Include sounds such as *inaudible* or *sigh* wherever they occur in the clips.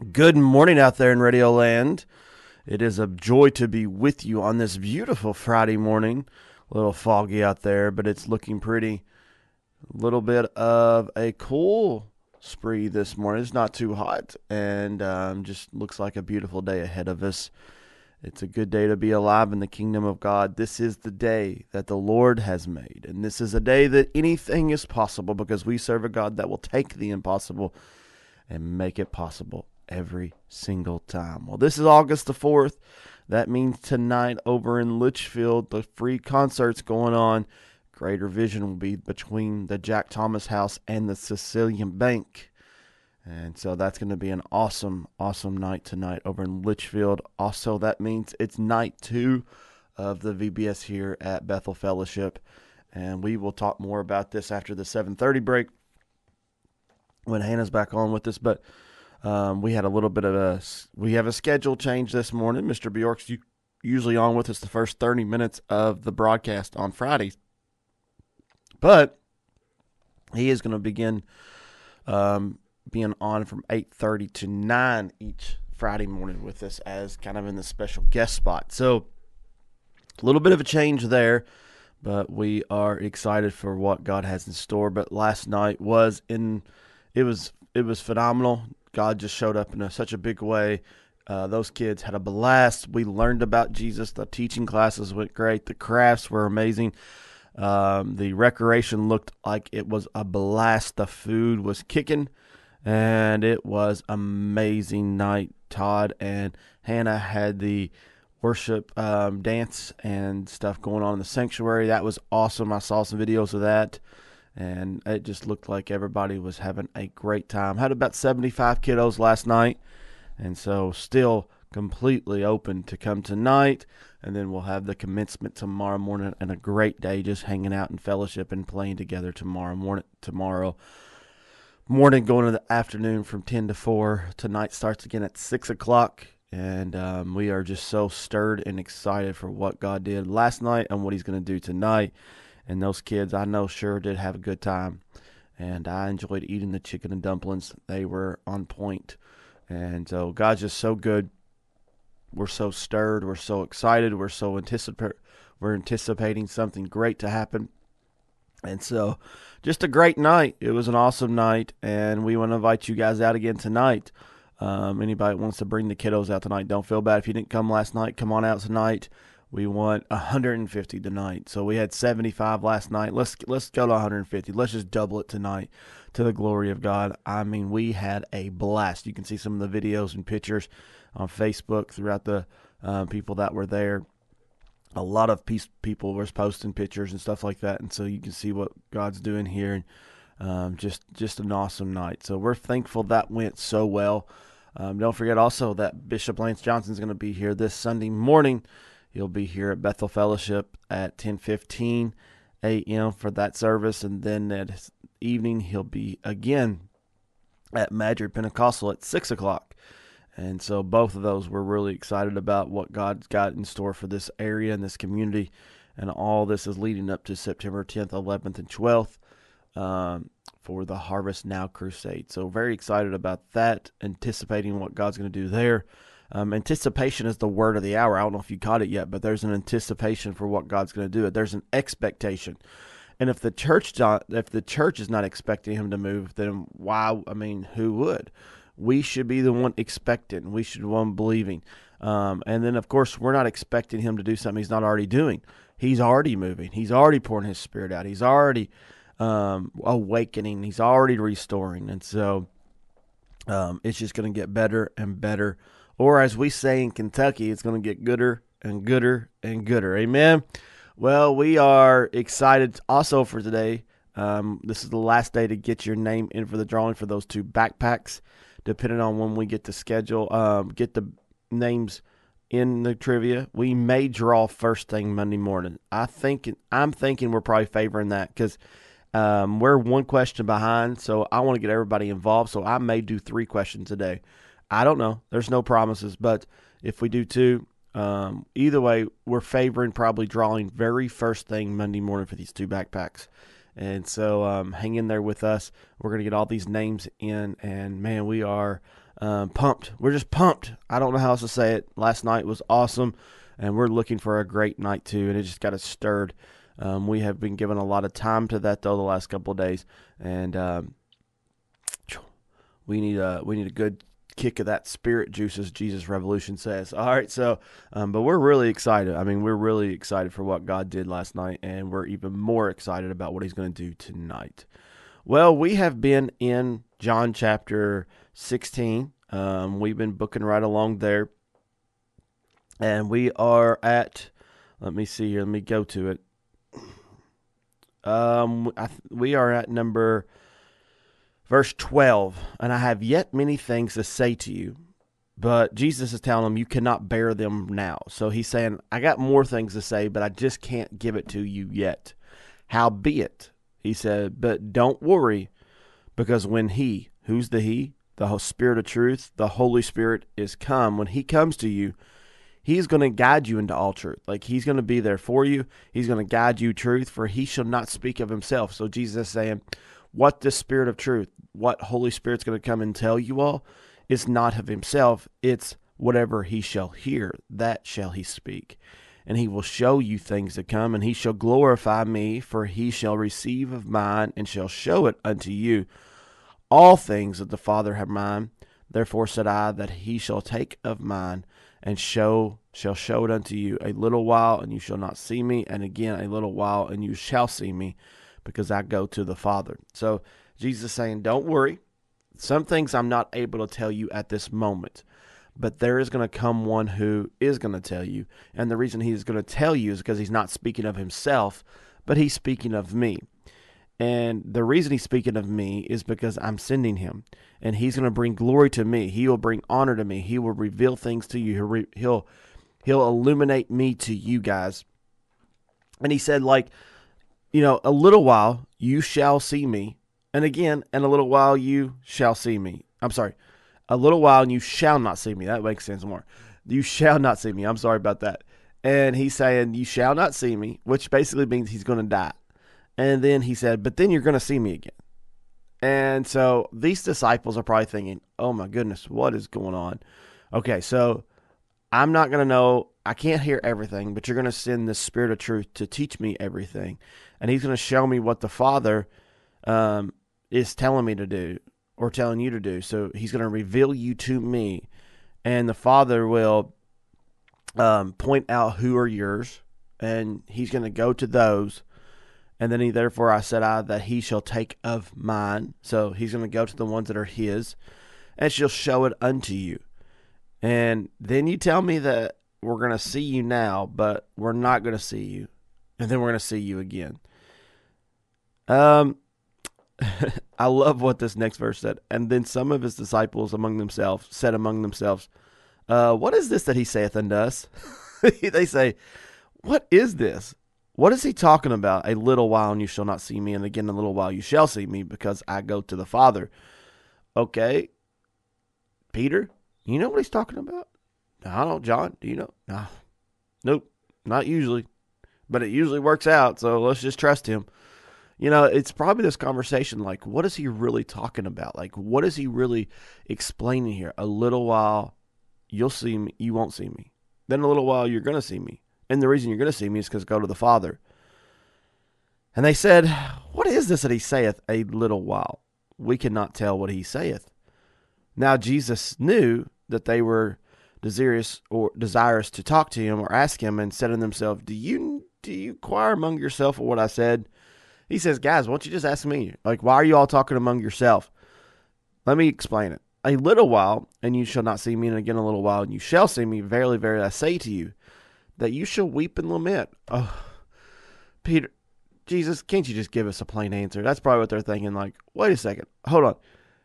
Good morning out there in Radio Land. It is a joy to be with you on this beautiful Friday morning. A little foggy out there, but it's looking pretty. A little bit of a cool spree this morning. It's not too hot and um, just looks like a beautiful day ahead of us. It's a good day to be alive in the kingdom of God. This is the day that the Lord has made. And this is a day that anything is possible because we serve a God that will take the impossible and make it possible every single time. Well, this is August the 4th. That means tonight over in Leitchfield, the free concert's going on. Greater Vision will be between the Jack Thomas House and the Sicilian Bank. And so that's going to be an awesome, awesome night tonight over in Leitchfield. Also, that means it's night two of the VBS here at Bethel Fellowship. And we will talk more about this after the 7:30 break when Hannah's back on with us. But um, we had a little bit of a we have a schedule change this morning. Mr. Bjork's usually on with us the first 30 minutes of the broadcast on Fridays, but he is going to begin um, being on from 8:30 to 9 each Friday morning with us as kind of in the special guest spot. So a little bit of a change there, but we are excited for what God has in store. But last night was in it was it was phenomenal. God just showed up in a, such a big way. Uh, those kids had a blast. We learned about Jesus. The teaching classes went great. The crafts were amazing. Um, the recreation looked like it was a blast. The food was kicking, and it was amazing night. Todd and Hannah had the worship um, dance and stuff going on in the sanctuary. That was awesome. I saw some videos of that and it just looked like everybody was having a great time. Had about 75 kiddos last night, and so still completely open to come tonight. And then we'll have the commencement tomorrow morning, and a great day just hanging out in fellowship and playing together tomorrow morning. Tomorrow morning, going to the afternoon from 10 to 4. Tonight starts again at 6 o'clock. And um, we are just so stirred and excited for what God did last night and what He's going to do tonight. And those kids, I know, sure did have a good time. And I enjoyed eating the chicken and dumplings. They were on point. And so God's just so good. We're so stirred. We're so excited. We're so anticipate. We're anticipating something great to happen. And so, just a great night. It was an awesome night, and we want to invite you guys out again tonight. Um, anybody wants to bring the kiddos out tonight, don't feel bad if you didn't come last night. Come on out tonight. We want 150 tonight. So we had 75 last night. Let's let's go to 150. Let's just double it tonight to the glory of God. I mean, we had a blast. You can see some of the videos and pictures on Facebook throughout the uh, people that were there. A lot of peace people were posting pictures and stuff like that, and so you can see what God's doing here. And um, just just an awesome night. So we're thankful that went so well. Um, don't forget also that Bishop Lance Johnson is going to be here this Sunday morning He'll be here at Bethel Fellowship at 10:15 a.m. for that service, and then at evening he'll be again at Madrid Pentecostal at six o'clock. And so both of those we're really excited about what God's got in store for this area and this community, and all this is leading up to September 10th, 11th, and 12th um, for the Harvest Now Crusade. So very excited about that, anticipating what God's going to do there. Um, anticipation is the word of the hour. I don't know if you caught it yet, but there's an anticipation for what God's going to do. There's an expectation, and if the church not, if the church is not expecting Him to move, then why? I mean, who would? We should be the one expecting. We should be the one believing. Um, and then, of course, we're not expecting Him to do something He's not already doing. He's already moving. He's already pouring His Spirit out. He's already um, awakening. He's already restoring, and so um, it's just going to get better and better or as we say in Kentucky, it's going to get gooder and gooder and gooder. Amen. Well, we are excited also for today. Um, this is the last day to get your name in for the drawing for those two backpacks. Depending on when we get the schedule, um, get the names in the trivia. We may draw first thing Monday morning. I think I'm thinking we're probably favoring that because um, we're one question behind. So I want to get everybody involved. So I may do three questions a day. I don't know. There's no promises, but if we do two, um, either way, we're favoring probably drawing very first thing Monday morning for these two backpacks. And so um, hang in there with us. We're going to get all these names in, and man, we are um, pumped. We're just pumped. I don't know how else to say it. Last night was awesome, and we're looking for a great night too. And it just got us stirred. Um, we have been given a lot of time to that though the last couple of days, and um, we need a we need a good kick of that spirit juice, as Jesus Revolution says. All right, so um, but we're really excited. I mean, we're really excited for what God did last night, and we're even more excited about what He's going to do tonight. Well, we have been in John chapter 16. Um, we've been booking right along there. And we are at, let me see here, let me go to it. Um, th- we are at number, verse 12. And I have yet many things to say to you, but Jesus is telling them you cannot bear them now. So he's saying, I got more things to say, but I just can't give it to you yet. Howbeit, he said, but don't worry, because when he, who's the he? The Spirit of truth, the Holy Spirit is come. When he comes to you, he's going to guide you into all truth. Like he's going to be there for you. He's going to guide you truth, for he shall not speak of himself. So Jesus is saying, what the Spirit of truth, what Holy Spirit's going to come and tell you all, is not of himself. It's whatever he shall hear, that shall he speak. And he will show you things to come, and he shall glorify me, for he shall receive of mine and shall show it unto you. All things that the Father have mine, therefore said I that he shall take of mine and show shall show it unto you a little while and you shall not see me and again a little while and you shall see me because I go to the Father. So Jesus is saying, Don't worry. Some things I'm not able to tell you at this moment, but there is going to come one who is going to tell you. And the reason he's going to tell you is because he's not speaking of himself, but he's speaking of me. And the reason he's speaking of me is because I'm sending him. And he's going to bring glory to me. He will bring honor to me. He will reveal things to you. He'll, re- he'll, he'll illuminate me to you guys. And he said, like, you know, a little while you shall see me. And again, in a little while you shall see me. I'm sorry. A little while and you shall not see me. That makes sense more. You shall not see me. I'm sorry about that. And he's saying, You shall not see me, which basically means he's going to die. And then he said, But then you're going to see me again. And so these disciples are probably thinking, Oh my goodness, what is going on? Okay, so I'm not going to know, I can't hear everything, but you're going to send the Spirit of truth to teach me everything. And he's going to show me what the Father um, is telling me to do or telling you to do. So he's going to reveal you to me. And the Father will um, point out who are yours. And he's going to go to those and then he, therefore, I said, I that he shall take of mine. So he's going to go to the ones that are his, and shall show it unto you. And then you tell me that we're going to see you now, but we're not going to see you, and then we're going to see you again. Um, *laughs* I love what this next verse said. And then some of his disciples among themselves said among themselves, uh, "What is this that he saith unto us?" *laughs* they say, "What is this?" What is he talking about? A little while and you shall not see me, and again a little while you shall see me, because I go to the Father. Okay, Peter, you know what he's talking about? I don't, John. Do you know? No, nope, not usually, but it usually works out. So let's just trust him. You know, it's probably this conversation like, what is he really talking about? Like, what is he really explaining here? A little while, you'll see me, you won't see me. Then a little while, you're going to see me. And the reason you're going to see me is because go to the Father. And they said, What is this that he saith a little while? We cannot tell what he saith. Now Jesus knew that they were desirous or desirous to talk to him or ask him, and said in themselves, Do you do you inquire among yourself of what I said? He says, Guys, why don't you just ask me? Like, why are you all talking among yourself? Let me explain it. A little while, and you shall not see me, and again a little while, and you shall see me. Verily, verily, I say to you, that you shall weep and lament. Oh, Peter, Jesus, can't you just give us a plain answer? That's probably what they're thinking. Like, wait a second, hold on.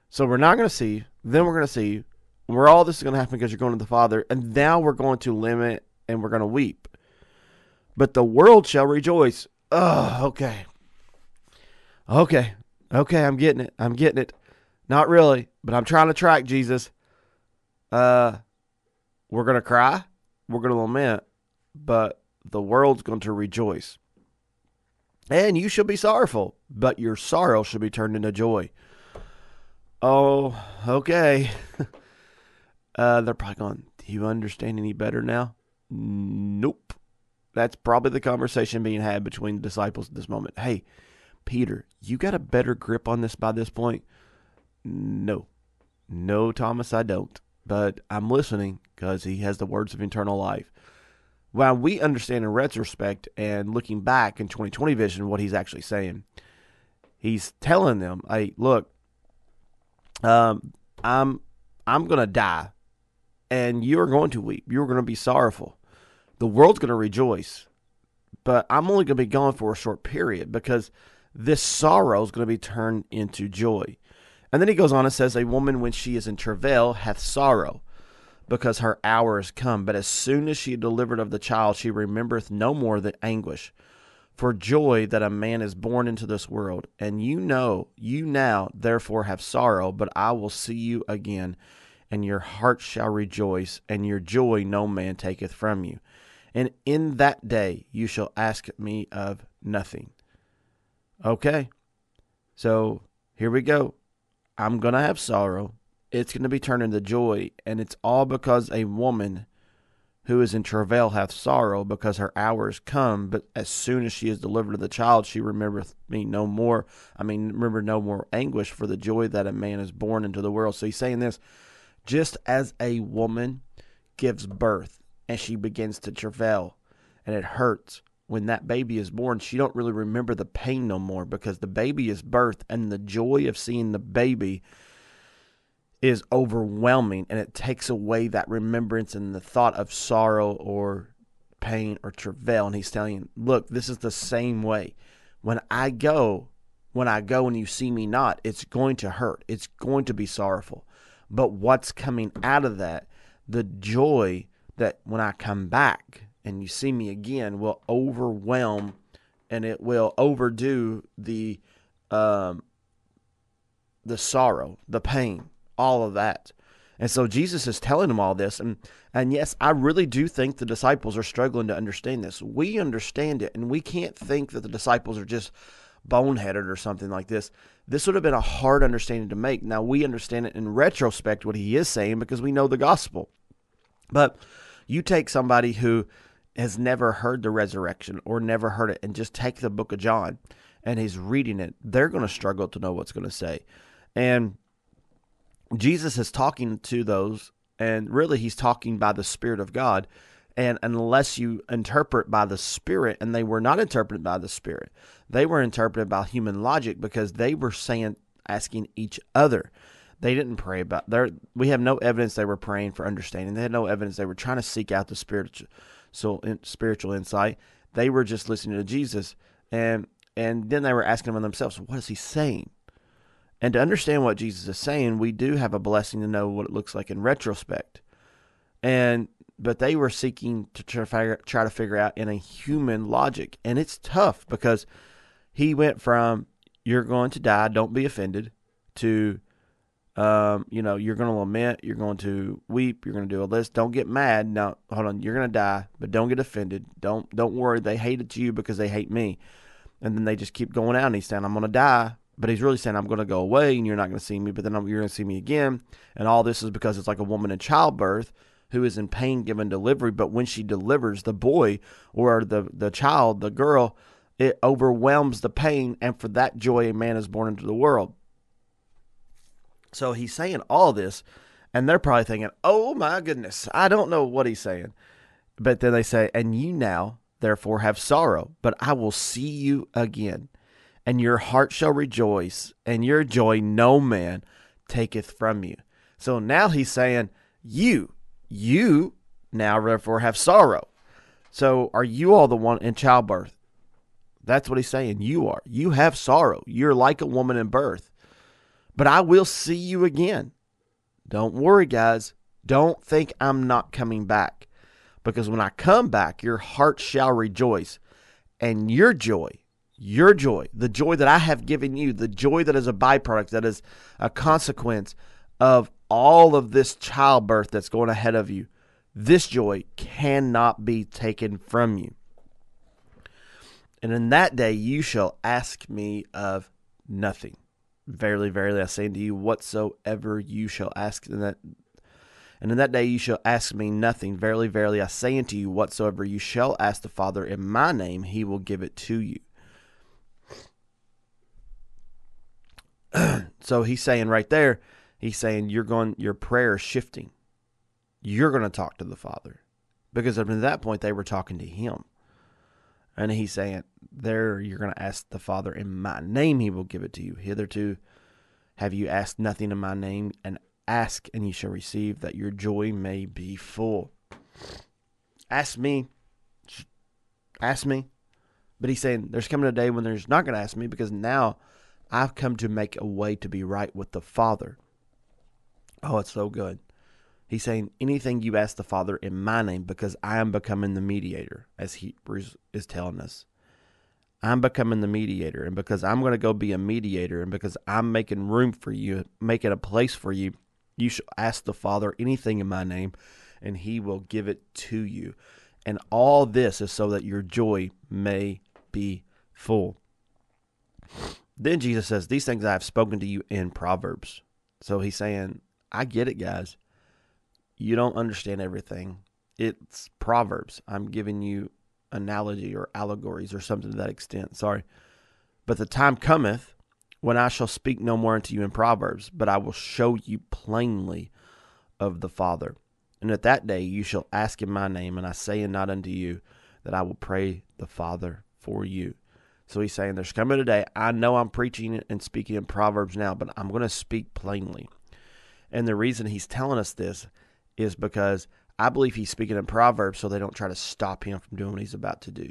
So we're not going to see then we're going to see. We're all this is going to happen because you're going to the Father, and now we're going to limit and we're going to weep. But the world shall rejoice. Oh, okay. Okay. Okay, I'm getting it. I'm getting it. Not really, but I'm trying to track Jesus. Uh we're going to cry, we're going to lament, but the world's going to rejoice. And you shall be sorrowful, but your sorrow shall be turned into joy. Oh, okay. *laughs* Uh, they're probably going, Do you understand any better now? Nope. That's probably the conversation being had between the disciples at this moment. Hey, Peter, you got a better grip on this by this point? No. No, Thomas, I don't. But I'm listening because he has the words of eternal life. While we understand in retrospect and looking back in 2020 vision what he's actually saying, he's telling them, "Hey, look, um, I'm I'm gonna die, and you're going to weep. You're going to be sorrowful. The world's going to rejoice, but I'm only going to be gone for a short period because this sorrow is going to be turned into joy." And then he goes on and says, A woman, when she is in travail, hath sorrow, because her hour is come. But as soon as she delivered of the child, she remembereth no more the anguish for joy that a man is born into this world. And you know, you now therefore have sorrow, but I will see you again, and your heart shall rejoice, and your joy no man taketh from you. And in that day you shall ask me of nothing. Okay, so here we go. I'm going to have sorrow. It's going to be turned into joy. And it's all because a woman who is in travail hath sorrow because her hour is come. But as soon as she is delivered of the child, she remembereth me no more. I mean, remember no more anguish for the joy that a man is born into the world. So he's saying this just as a woman gives birth and she begins to travail and it hurts when that baby is born, she don't really remember the pain no more because the baby is birthed and the joy of seeing the baby is overwhelming and it takes away that remembrance and the thought of sorrow or pain or travail. And he's telling, look, this is the same way. When I go, when I go and you see me not, it's going to hurt. It's going to be sorrowful. But what's coming out of that, the joy that when I come back, and you see me again will overwhelm and it will overdo the um, the sorrow, the pain, all of that. And so Jesus is telling them all this. And, and yes, I really do think the disciples are struggling to understand this. We understand it, and we can't think that the disciples are just boneheaded or something like this. This would have been a hard understanding to make. Now, we understand it in retrospect what he is saying because we know the gospel. But you take somebody who has never heard the resurrection or never heard it and just take the book of John and he's reading it, they're going to struggle to know what's going to say. And Jesus is talking to those, and really he's talking by the Spirit of God. And unless you interpret by the Spirit, and they were not interpreted by the Spirit, they were interpreted by human logic because they were saying, asking each other. They didn't pray about there. We have no evidence they were praying for understanding. They had no evidence they were trying to seek out the spiritual so in, spiritual insight. They were just listening to Jesus, and and then they were asking them themselves, "What is he saying?" And to understand what Jesus is saying, we do have a blessing to know what it looks like in retrospect. And but they were seeking to try to figure, try to figure out in a human logic, and it's tough because he went from "You're going to die, don't be offended," to um, you know, you're going to lament, you're going to weep, you're going to do all this. Don't get mad. Now, hold on, you're going to die, but don't get offended. Don't don't worry. They hated you because they hate me, and then they just keep going out. And he's saying, "I'm going to die," but he's really saying, "I'm going to go away, and you're not going to see me, but then you're going to see me again." And all this is because it's like a woman in childbirth who is in pain given delivery, but when she delivers the boy or the the child, the girl, it overwhelms the pain, and for that joy, a man is born into the world. So he's saying all this, and they're probably thinking, oh my goodness, I don't know what he's saying. But then they say, and you now therefore have sorrow, but I will see you again, and your heart shall rejoice, and your joy no man taketh from you. So now he's saying, you, you now therefore have sorrow. So are you all the one in childbirth? That's what he's saying. You are. You have sorrow. You're like a woman in birth but I will see you again. Don't worry, guys. Don't think I'm not coming back. Because when I come back, your heart shall rejoice. And your joy, your joy, the joy that I have given you, the joy that is a byproduct, that is a consequence of all of this childbirth that's going ahead of you, this joy cannot be taken from you. And in that day you shall ask me of nothing. Verily, verily, I say unto you, whatsoever you shall ask in that And in that day you shall ask me nothing. Verily, verily, I say unto you, whatsoever you shall ask the Father in my name, he will give it to you. *clears throat* so he's saying right there, he's saying you're going your prayer is shifting. You're going to talk to the Father. Because up to that point they were talking to him. And he's saying, There you're going to ask the Father in my name, he will give it to you. Hitherto have you asked nothing in my name, and ask and you shall receive, that your joy may be full. Ask me. Ask me. But he's saying there's coming a day when there's not going to ask me because now I've come to make a way to be right with the Father. Oh, it's so good. He's saying anything you ask the Father in my name because I am becoming the mediator, as Hebrews is telling us. I'm becoming the mediator, and because I'm going to go be a mediator, and because I'm making room for you, making a place for you, you shall ask the Father anything in my name, and he will give it to you. And all this is so that your joy may be full. Then Jesus says, These things I have spoken to you in Proverbs. So he's saying, I get it, guys. You don't understand everything. It's Proverbs. I'm giving you analogy or allegories or something to that extent. Sorry. But the time cometh when I shall speak no more unto you in Proverbs, but I will show you plainly of the Father. And at that day you shall ask in my name, and I say and not unto you that I will pray the Father for you. So he's saying, There's coming a day. I know I'm preaching and speaking in Proverbs now, but I'm going to speak plainly. And the reason he's telling us this is because I believe he's speaking in Proverbs so they don't try to stop him from doing what he's about to do.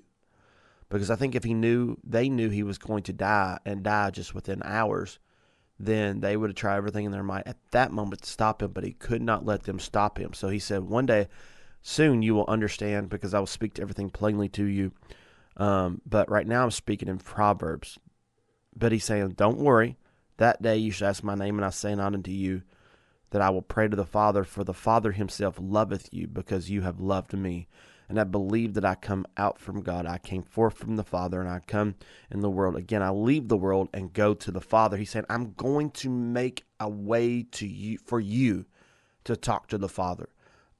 Because I think if he knew, they knew he was going to die and die just within hours, then they would have tried everything in their might at that moment to stop him, but he could not let them stop him. So he said, One day, soon you will understand because I will speak to everything plainly to you. Um, but right now I'm speaking in Proverbs. But he's saying, Don't worry. That day you shall ask my name, and I say not unto you that I will pray to the Father, for the Father himself loveth you, because you have loved me. And I believe that I come out from God. I came forth from the Father, and I come in the world. Again, I leave the world and go to the Father. He said, I'm going to make a way to you for you to talk to the Father.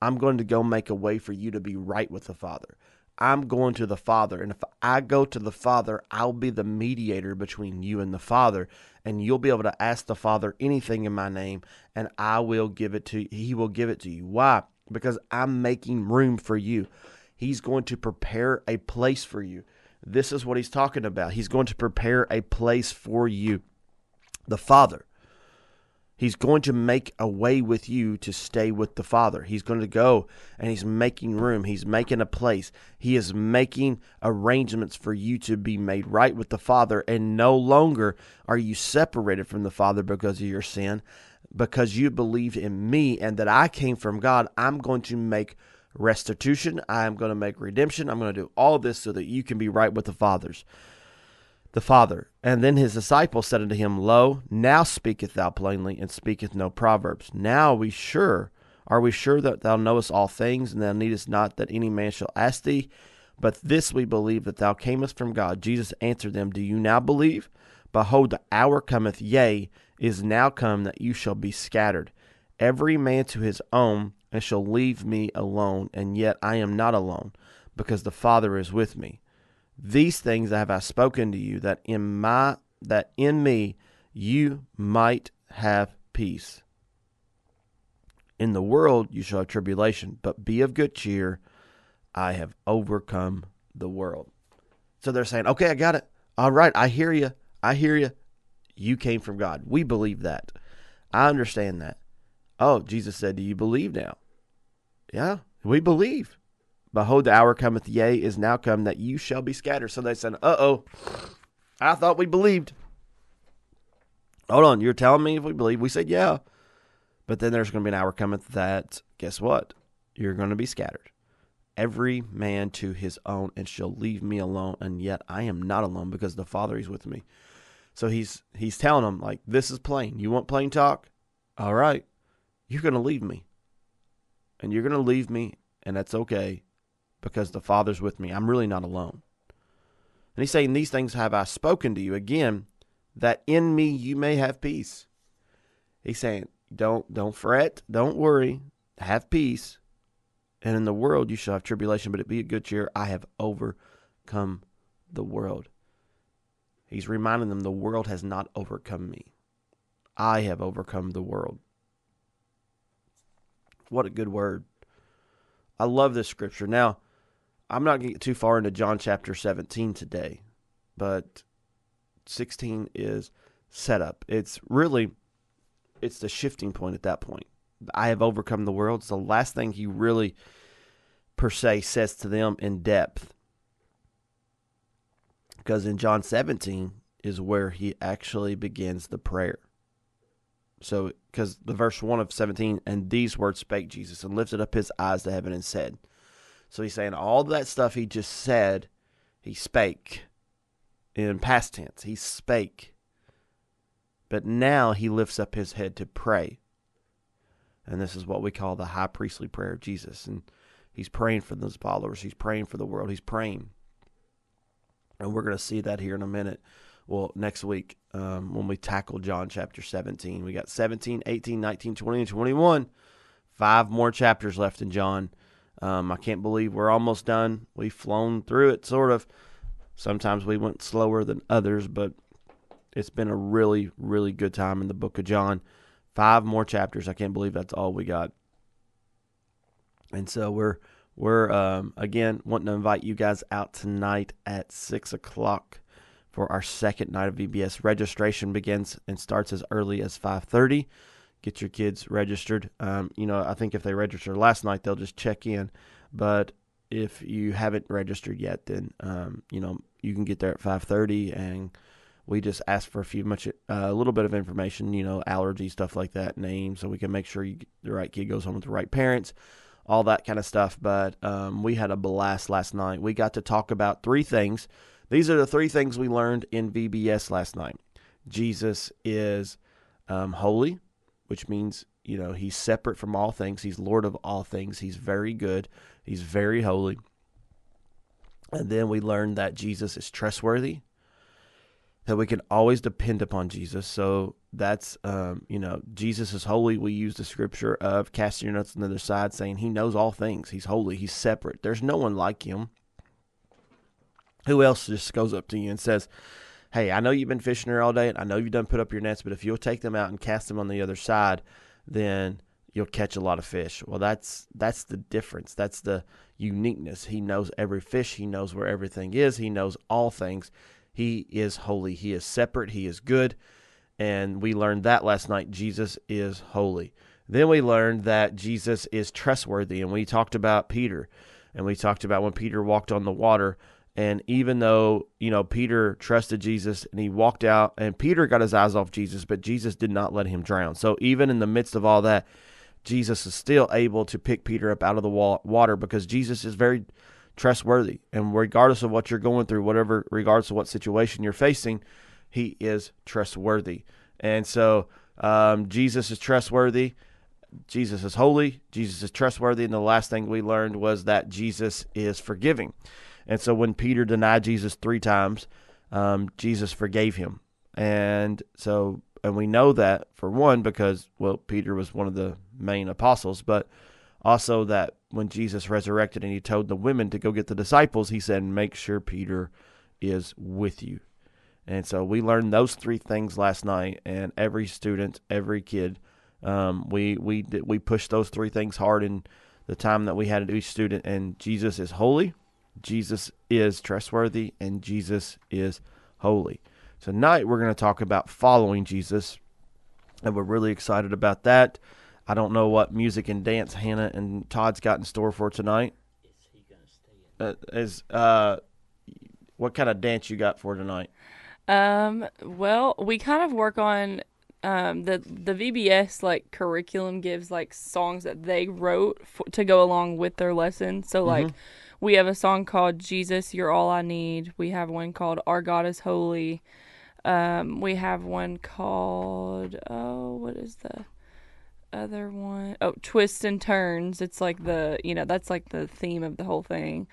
I'm going to go make a way for you to be right with the Father. I'm going to the Father. And if I go to the Father, I'll be the mediator between you and the Father. And you'll be able to ask the Father anything in my name, and I will give it to you. He will give it to you. Why? Because I'm making room for you. He's going to prepare a place for you. This is what he's talking about. He's going to prepare a place for you. The Father. He's going to make a way with you to stay with the Father. He's going to go and he's making room. He's making a place. He is making arrangements for you to be made right with the Father. And no longer are you separated from the Father because of your sin, because you believed in me and that I came from God. I'm going to make restitution. I'm going to make redemption. I'm going to do all this so that you can be right with the Father's the Father. And then his disciples said unto him, Lo, now speaketh thou plainly, and speaketh no proverbs. Now we sure, are we sure that thou knowest all things, and thou needest not that any man shall ask thee? But this we believe that thou camest from God. Jesus answered them, Do you now believe? Behold, the hour cometh, yea, is now come that you shall be scattered, every man to his own, and shall leave me alone. And yet I am not alone, because the Father is with me. These things have I spoken to you, that in my that in me you might have peace. In the world you shall have tribulation, but be of good cheer. I have overcome the world. So they're saying, okay, I got it. All right, I hear you. I hear you. You came from God. We believe that. I understand that. Oh, Jesus said, Do you believe now? Yeah, we believe. Behold, the hour cometh, yea, is now come, that you shall be scattered. So they said, Uh oh, I thought we believed. Hold on, you're telling me if we believe? We said, Yeah. But then there's going to be an hour cometh that, guess what? You're going to be scattered. Every man to his own, and shall leave me alone, and yet I am not alone because the Father is with me. So he's he's telling them like this is plain. You want plain talk? All right. You're going to leave me. And you're going to leave me and that's okay because the Father's with me. I'm really not alone. And he's saying, These things have I spoken to you again, that in me you may have peace. He's saying, Don't don't fret, don't worry. have peace, and in the world you shall have tribulation, but it be a good cheer. I have overcome the world. He's reminding them the world has not overcome me. I have overcome the world. What a good word. I love this scripture. Now, I'm not getting too far into John chapter 17 today, but 16 is set up. It's really it's the shifting point at that point. I have overcome the world. It's the last thing he really per se says to them in depth. Because in John 17 is where he actually begins the prayer. So, because the verse 1 of 17, and these words spake Jesus and lifted up his eyes to heaven and said. So he's saying all that stuff he just said, he spake in past tense. He spake. But now he lifts up his head to pray. And this is what we call the high priestly prayer of Jesus. And he's praying for those followers, he's praying for the world, he's praying. And we're going to see that here in a minute well, next week um, when we tackle John chapter 17. We got 17, 18, 19, 20, and 21. Five more chapters left in John. Um, I can't believe we're almost done. We've flown through it, sort of. Sometimes we went slower than others, but it's been a really, really good time in the book of John. Five more chapters. I can't believe that's all we got. And so we're we're um, again wanting to invite you guys out tonight at six o'clock for our second night of VBS. Registration begins and starts as early as 5:30. Get your kids registered. Um, you know, I think if they register last night, they'll just check in. But if you haven't registered yet, then um, you know you can get there at 5:30, and we just ask for a few much uh, a little bit of information. You know, allergy stuff like that, name, so we can make sure you, the right kid goes home with the right parents all that kind of stuff. But um, we had a blast last night. We got to talk about three things these are the three things we learned in VBS last night. Jesus is um, holy, which means you know he's separate from all things. He's Lord of all things. He's very good. He's very holy. And then we learn that Jesus is trustworthy. That we can always depend upon Jesus. So that's um, you know Jesus is holy. We use the scripture of casting your nuts on the other side, saying He knows all things. He's holy. He's separate. There's no one like Him. Who else just goes up to you and says, Hey, I know you've been fishing here all day, and I know you've done put up your nets, but if you'll take them out and cast them on the other side, then you'll catch a lot of fish. Well, that's that's the difference. That's the uniqueness. He knows every fish. He knows where everything is. He knows all things. He is holy. He is separate. He is good. And we learned that last night. Jesus is holy. Then we learned that Jesus is trustworthy. And we talked about Peter. And we talked about when Peter walked on the water and even though, you know, Peter trusted Jesus and he walked out and Peter got his eyes off Jesus, but Jesus did not let him drown. So even in the midst of all that, Jesus is still able to pick Peter up out of the water because Jesus is very trustworthy. And regardless of what you're going through, whatever, regardless of what situation you're facing, he is trustworthy. And so um, Jesus is trustworthy. Jesus is holy. Jesus is trustworthy. And the last thing we learned was that Jesus is forgiving. And so when Peter denied Jesus three times, um, Jesus forgave him. And so, and we know that for one, because, well, Peter was one of the main apostles, but also that when Jesus resurrected and he told the women to go get the disciples, he said, make sure Peter is with you. And so we learned those three things last night, and every student, every kid, um, we we we pushed those three things hard in the time that we had to each student. And Jesus is holy, Jesus is trustworthy and Jesus is holy. Tonight, we're going to talk about following Jesus, and we're really excited about that. I don't know what music and dance Hannah and Todd's got in store for tonight. Is he going to stay? Uh, is uh, what kind of dance you got for tonight? Um, well, we kind of work on um the the VBS like curriculum gives like songs that they wrote for, to go along with their lesson. So like. Mm-hmm we have a song called Jesus, You're All I Need. We have one called Our God is Holy. Um, we have one called, oh, what is the other one? Oh, Twists and Turns. It's like the, you know, that's like the theme of the whole thing.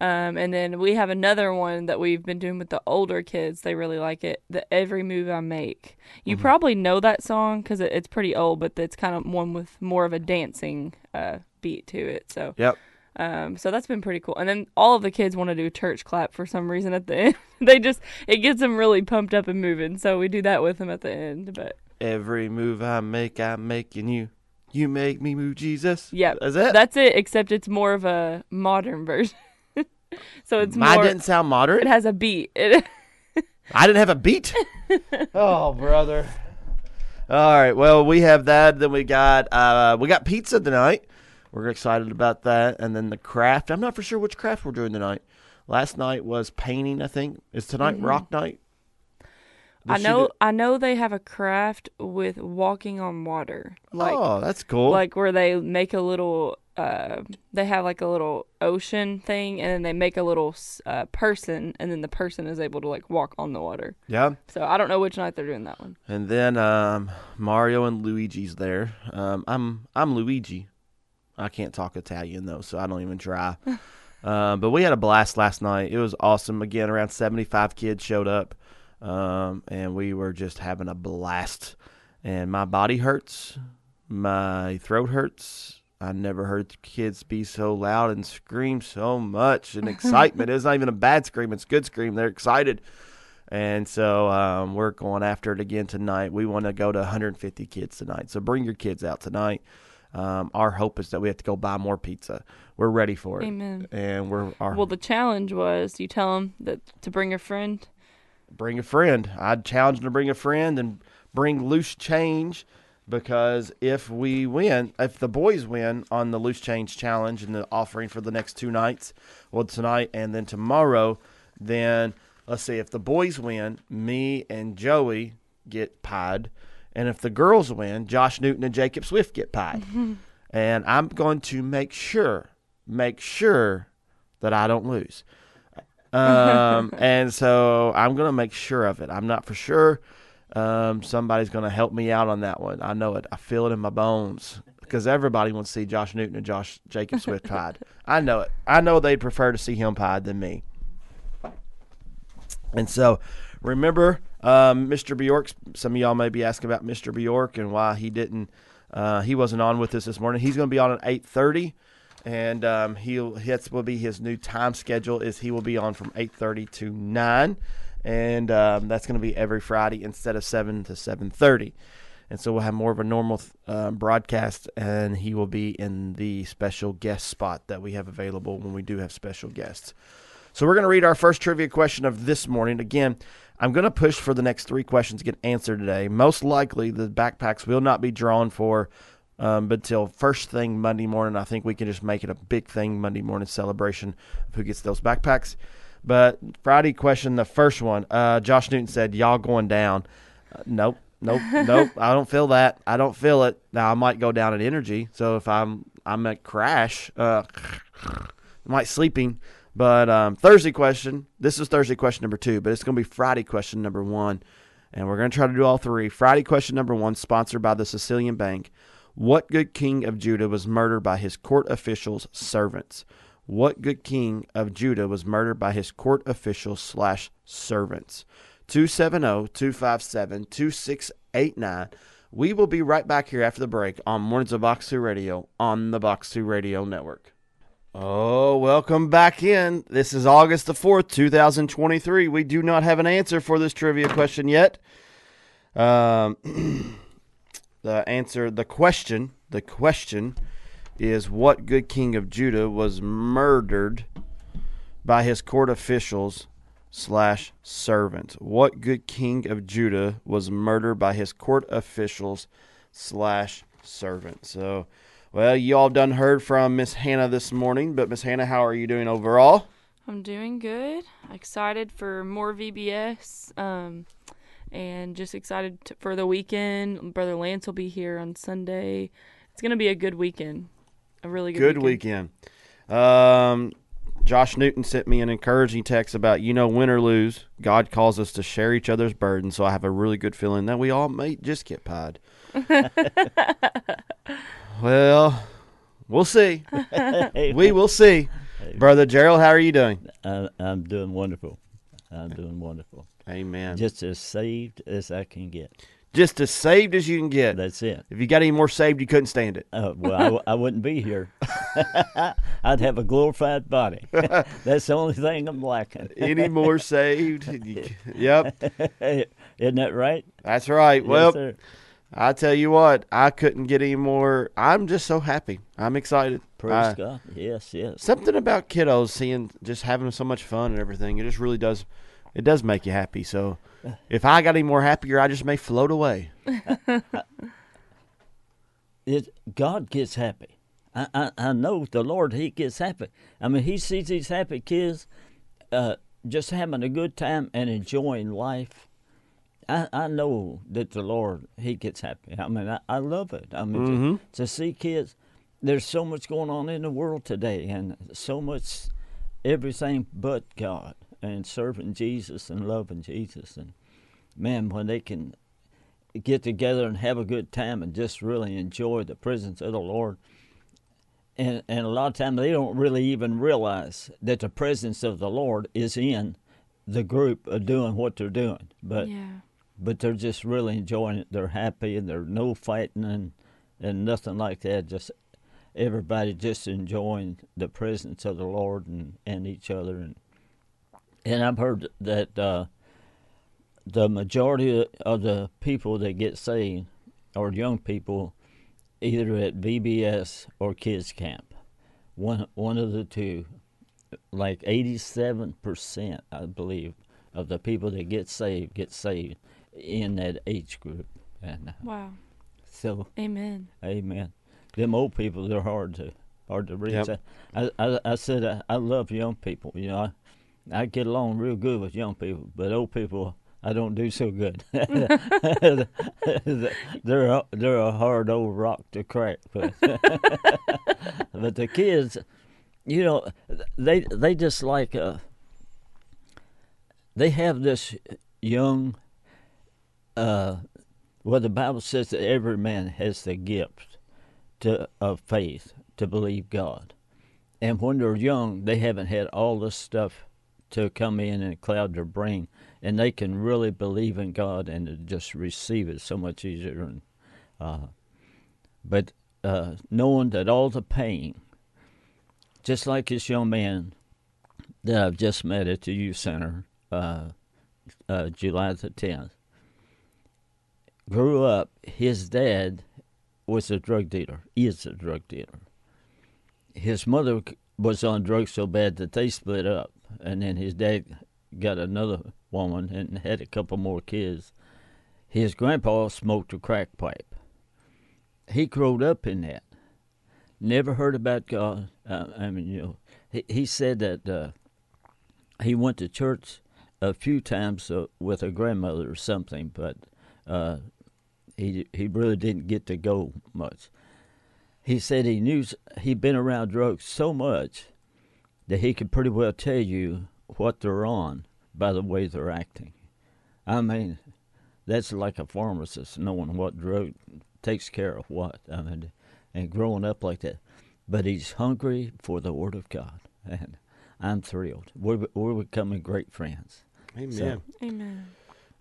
Um, and then we have another one that we've been doing with the older kids. They really like it. The Every Move I Make. You probably know that song because it, it's pretty old, but it's kind of one with more of a dancing uh, beat to it. So Yep. Um, so that's been pretty cool. And then all of the kids want to do church clap for some reason at the end. *laughs* they just it gets them really pumped up and moving. So we do that with them at the end. But Every move I make, I'm making you. You make me move, Jesus. yeah, Is it? that's it. Except it's more of a modern *laughs* version. so it's Mine more. didn't sound modern. It has a beat. It, *laughs* I didn't have a beat. oh, brother. All right. Well, we have that. Then we got uh, we got pizza tonight. We're excited about that. And then the craft. I'm not for sure which craft we're doing tonight. Last night was painting. I think is tonight rock night. I Did know. I know they have a craft with walking on water. Like oh, that's cool. like where they make a little uh they have like a little ocean thing and then they make a little uh, person and then the person is able to like walk on the water yeah. so i don't know which night they're doing that one And then um, Mario and Luigi's there. Um, I'm I'm Luigi. I can't talk Italian though, so I don't even try. *laughs* uh, but we had a blast last night. It was awesome. Again, around 75 kids showed up, um, and we were just having a blast. And my body hurts, my throat hurts. I never heard kids be so loud and scream so much in *laughs* excitement. it's not even a bad scream; it's a good scream. They're excited. And so um, we're going after it again tonight. We want to go to 150 kids tonight. So bring your kids out tonight. Um, our hope is that we have to go buy more pizza. We're ready for it. amen And we're our, well the challenge was you tell them that to bring a friend bring a friend. I'd challenge them to bring a friend and bring loose change because if we win, if the boys win on the loose change challenge and the offering for the next two nights, well, tonight and then tomorrow, then let's see, if the boys win, me and Joey get pied. And if the girls win, Josh Newton and Jacob Swift get pied. *laughs* and I'm going to make sure, make sure that I don't lose. Um, *laughs* and so I'm going to make sure of it. I'm not for sure. Um, somebody's going to help me out on that one. I know it. I feel it in my bones because everybody wants to see Josh Newton and Josh Jacob Swift *laughs* pied. I know it. I know they'd prefer to see him pied than me. And so, remember, um, Mr. Bjork. Some of y'all may be asking about Mr. Bjork and why he didn't. Uh, he wasn't on with us this morning. He's going to be on at eight thirty, and um, he'll will be his new time schedule. Is he will be on from eight thirty to nine, and um, that's going to be every Friday instead of seven to seven thirty. And so we'll have more of a normal um, broadcast, and he will be in the special guest spot that we have available when we do have special guests. So we're going to read our first trivia question of this morning. Again, I'm going to push for the next three questions to get answered today. Most likely, the backpacks will not be drawn for um, until first thing Monday morning. I think we can just make it a big thing Monday morning celebration of who gets those backpacks. But Friday question, the first one, uh, Josh Newton said, "Y'all going down?" Uh, nope, nope, nope. *laughs* I don't feel that. I don't feel it. Now I might go down in energy. So if I'm I'm at crash, uh, *laughs* I might sleeping. But um, Thursday question. This is Thursday question number two, but it's going to be Friday question number one, and we're going to try to do all three. Friday question number one, sponsored by the Sicilian Bank. What good king of Judah was murdered by his court officials' servants? What good king of Judah was murdered by his court officials slash servants? oh, 270-257-2689. We will be right back here after the break on Mornings of Box 2 Radio on the Box 2 Radio Network. Oh, welcome back in. This is August the 4th, 2023. We do not have an answer for this trivia question yet. Um, *clears throat* the answer, the question, the question is what good king of Judah was murdered by his court officials slash servants? What good king of Judah was murdered by his court officials slash servant? So, well, you all done heard from Miss Hannah this morning, but Miss Hannah, how are you doing overall? I'm doing good. Excited for more VBS. Um, and just excited to, for the weekend. Brother Lance will be here on Sunday. It's gonna be a good weekend. A really good, Good weekend. Um, Josh Newton sent me an encouraging text about you know win or lose, God calls us to share each other's burdens. So I have a really good feeling that we all may just get pied. *laughs* *laughs* well, we'll see. *laughs* we will see. Brother Gerald, how are you doing? I, I'm doing wonderful. I'm doing wonderful. Amen. Just, as saved as I can get. Just as saved as you can get. That's it. If you got any more saved, you couldn't stand it. Uh, well, I, w- I wouldn't be here. *laughs* I'd have a glorified body. *laughs* That's the only thing I'm lacking. Any more saved? Yep, Isn't that right? that's right. Yes, well, sir. I tell you what, I couldn't get any more. I'm just so happy. I'm excited. praise I- God. Yes, yes. Something about kiddos seeing just having so much fun and everything. It just really does. It does make you happy. So, *laughs* if I got any more happier, I just may float away. *laughs* it God gets happy. I, I, I know the Lord He gets happy. I mean He sees these happy kids uh, just having a good time and enjoying life. I, I know that the Lord He gets happy. I mean I, I love it. I mean Mhm. to, to see kids there's so much going on in the world today and so much everything but God and serving Jesus and loving Jesus and man when they can get together and have a good time and just really enjoy the presence of the Lord. And and a lot of times they don't really even realize that the presence of the Lord is in the group of doing what they're doing. But yeah. But they're just really enjoying it. They're happy and there's no fighting and and nothing like that. Just everybody just enjoying the presence of the Lord and, and each other and and I've heard that uh, the majority of the people that get saved are young people, either at VBS or kids camp. One one of the two, like eighty seven percent, I believe, of the people that get saved get saved in that age group. And uh, Wow. so, Amen. Amen. Them old people, they're hard to hard to reach. Yep. I, I I said I, I love young people. You know, I, I get along real good with young people, but old people I don't do so good. *laughs* they're a, they're a hard old rock to crack. But, *laughs* but the kids, you know, they they just like uh, they have this young. Uh, well, the Bible says that every man has the gift to, of faith to believe God. And when they're young, they haven't had all this stuff to come in and cloud their brain, and they can really believe in God and just receive it so much easier. And, uh, but uh, knowing that all the pain, just like this young man that I've just met at the youth center, uh, uh, July the 10th, grew up, his dad was a drug dealer, he is a drug dealer. His mother was on drugs so bad that they split up, and then his dad got another woman and had a couple more kids. His grandpa smoked a crack pipe. He grew up in that. Never heard about God. Uh, I mean, you know, he, he said that uh, he went to church a few times uh, with a grandmother or something, but uh, he he really didn't get to go much. He said he knew he'd been around drugs so much that he could pretty well tell you what they're on by the way they're acting. I mean, that's like a pharmacist knowing what drug takes care of what. I mean, and growing up like that. But he's hungry for the Word of God, and I'm thrilled. We're we're becoming great friends. Amen. Amen.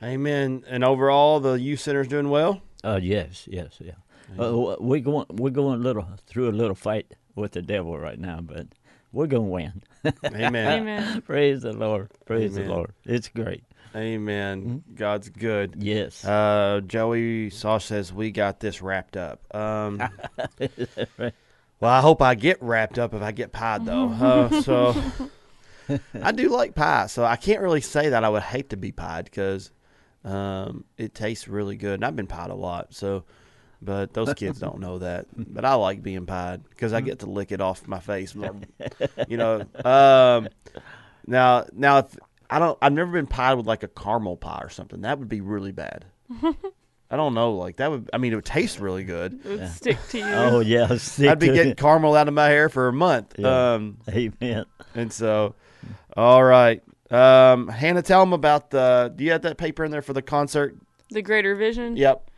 Amen. And overall, the youth center's doing well. Uh, yes, yes, yeah. Uh, we're going we're going a little through a little fight with the devil right now, but we're gonna win. *laughs* Amen. Amen. *laughs* Praise the Lord. Praise Amen. the Lord. It's great. Amen. God's good. Yes. Uh, Joey Saw says we got this wrapped up. Um, Right. *laughs* well, I hope I get wrapped up if I get pied though. Uh, so I do like pie, so I can't really say that I would hate to be pied because um, it tastes really good, and I've been pied a lot. So, but those *laughs* kids don't know that. But I like being pied because I get to lick it off my face. You know. *laughs* Um, now, now if I don't, I've never been pied with like a caramel pie or something. That would be really bad. *laughs* I don't know. Like that would. I mean, it would taste really good. It would stick to you. Oh yeah. stick I'd be to getting it. caramel out of my hair for a month. Yeah. Um, Amen. and so, all right. Um, Hannah, tell them about the. Do you have that paper in there for the concert? The Greater Vision. Yep.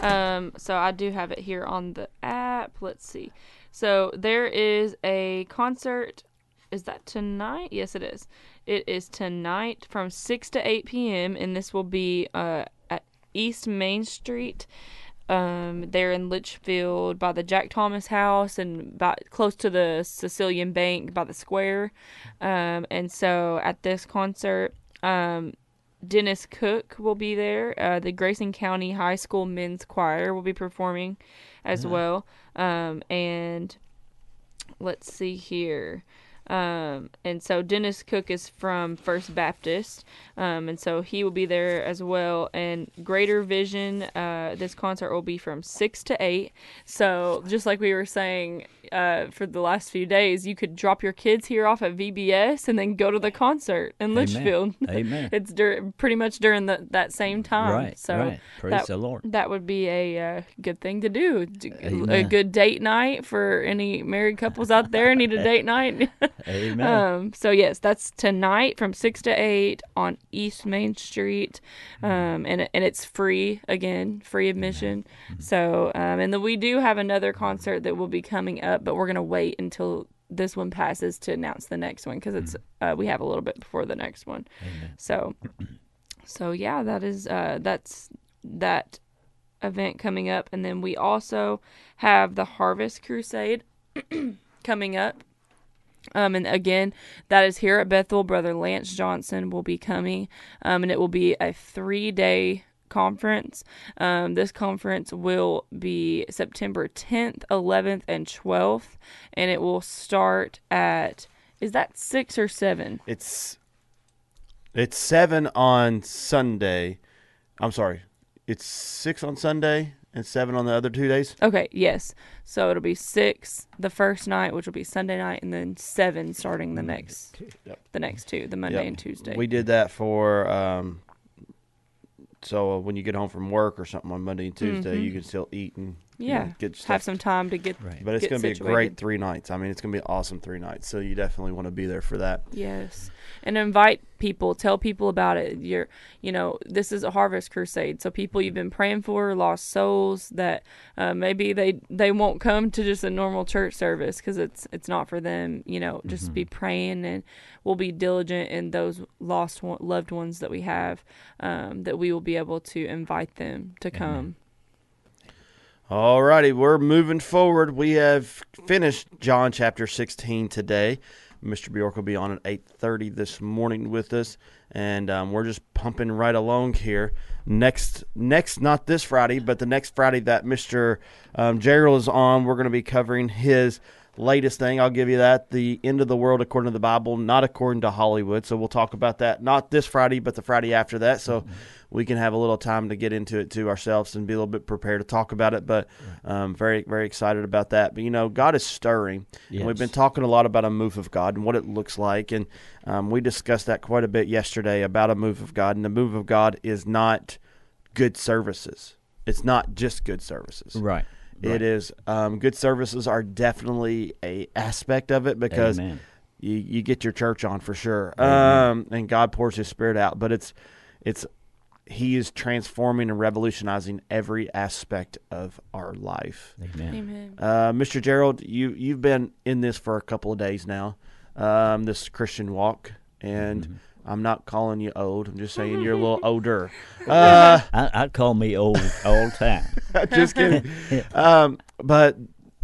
Um, so I do have it here on the app. Let's see. So there is a concert. is that tonight? Yes, it is. It is tonight from 6 to 8 p.m. and this will be uh, at East Main Street. Um, there in Leitchfield by the Jack Thomas House and by close to the Sicilian Bank by the square. Um, and so at this concert, um, Dennis Cook will be there. Uh, the Grayson County High School Men's Choir will be performing as well. Um, and let's see here. Um, and so Dennis Cook is from First Baptist, um, and so he will be there as well. And Greater Vision, uh, this concert will be from six to eight. So just like we were saying uh, for the last few days, you could drop your kids here off at VBS and then go to the concert in Leitchfield. *laughs* Amen. it's dur- pretty much during the, that same time. right. So right. Praise that, the Lord. that would be a uh, good thing to do. D- A Amen. good date night for any married couples out there need a date night. *laughs* Amen. um, so yes, that's tonight from six to eight on East Main Street, Mm-hmm. um, and and it's free again, free admission. Mm-hmm. So um, and then we do have another concert that will be coming up, but we're gonna wait until this one passes to announce the next one because it's uh, we have a little bit before the next one. Mm-hmm. Amen. So, *clears throat* so yeah, that is uh, that's that event coming up, and then we also have the Harvest Crusade *clears throat* coming up. Um, and again, that is here at Bethel. Brother Lance Johnson will be coming, um, and it will be a three-day conference. Um, this conference will be September 10th, 11th, and 12th, and it will start at is that six or seven? It's it's seven on Sunday. I'm sorry. It's six on Sunday and seven on the other two days. Okay, yes. So it'll be six the first night, which will be Sunday night, and then seven starting the next Yep. the next two, the Monday Yep. and Tuesday. We did that for um, so when you get home from work or something on Monday and Tuesday, you can still eat and you know, Mm-hmm. yeah, get stuff. have some time to get. Right. but it's going to be a great three nights. I mean, it's going to be awesome three nights. So you definitely want to be there for that. Yes, and invite people. Tell people about it. You're, you know, this is a harvest crusade. So people you've been praying for, lost souls that uh, maybe they they won't come to just a normal church service because it's it's not for them. You know, just be praying and we'll be diligent in those lost one, loved ones that we have. Um, that we will be able to invite them to come. All righty, we're moving forward. We have finished John chapter 16 today. Mr. Bjork will be on at 8:30 this morning with us, and um, we're just pumping right along here. Next, next, not this Friday, but the next Friday that Mr. Um, Gerald is on, we're going to be covering his latest thing. I'll give you that: the end of the world according to the Bible, not according to Hollywood. So we'll talk about that not this Friday, but the Friday after that. So we can have a little time to get into it to ourselves and be a little bit prepared to talk about it. But um, very, very excited about that. But you know, God is stirring. And we've been talking a lot about a move of God and what it looks like, and um, we discussed that quite a bit yesterday about a move of God. And the move of God is not good services. It's not just good services. Right. It is um, good services are definitely a aspect of it because Amen. you, you get your church on for sure, um, and God pours His Spirit out. But it's it's He is transforming and revolutionizing every aspect of our life. Amen. Amen. Uh, Mr. Gerald, you you've been in this for a couple of days now, um, this Christian walk, and I'm not calling you old. I'm just saying you're a little *laughs* older. *laughs* Uh, I, I call me old all time. *laughs* just kidding. Um, but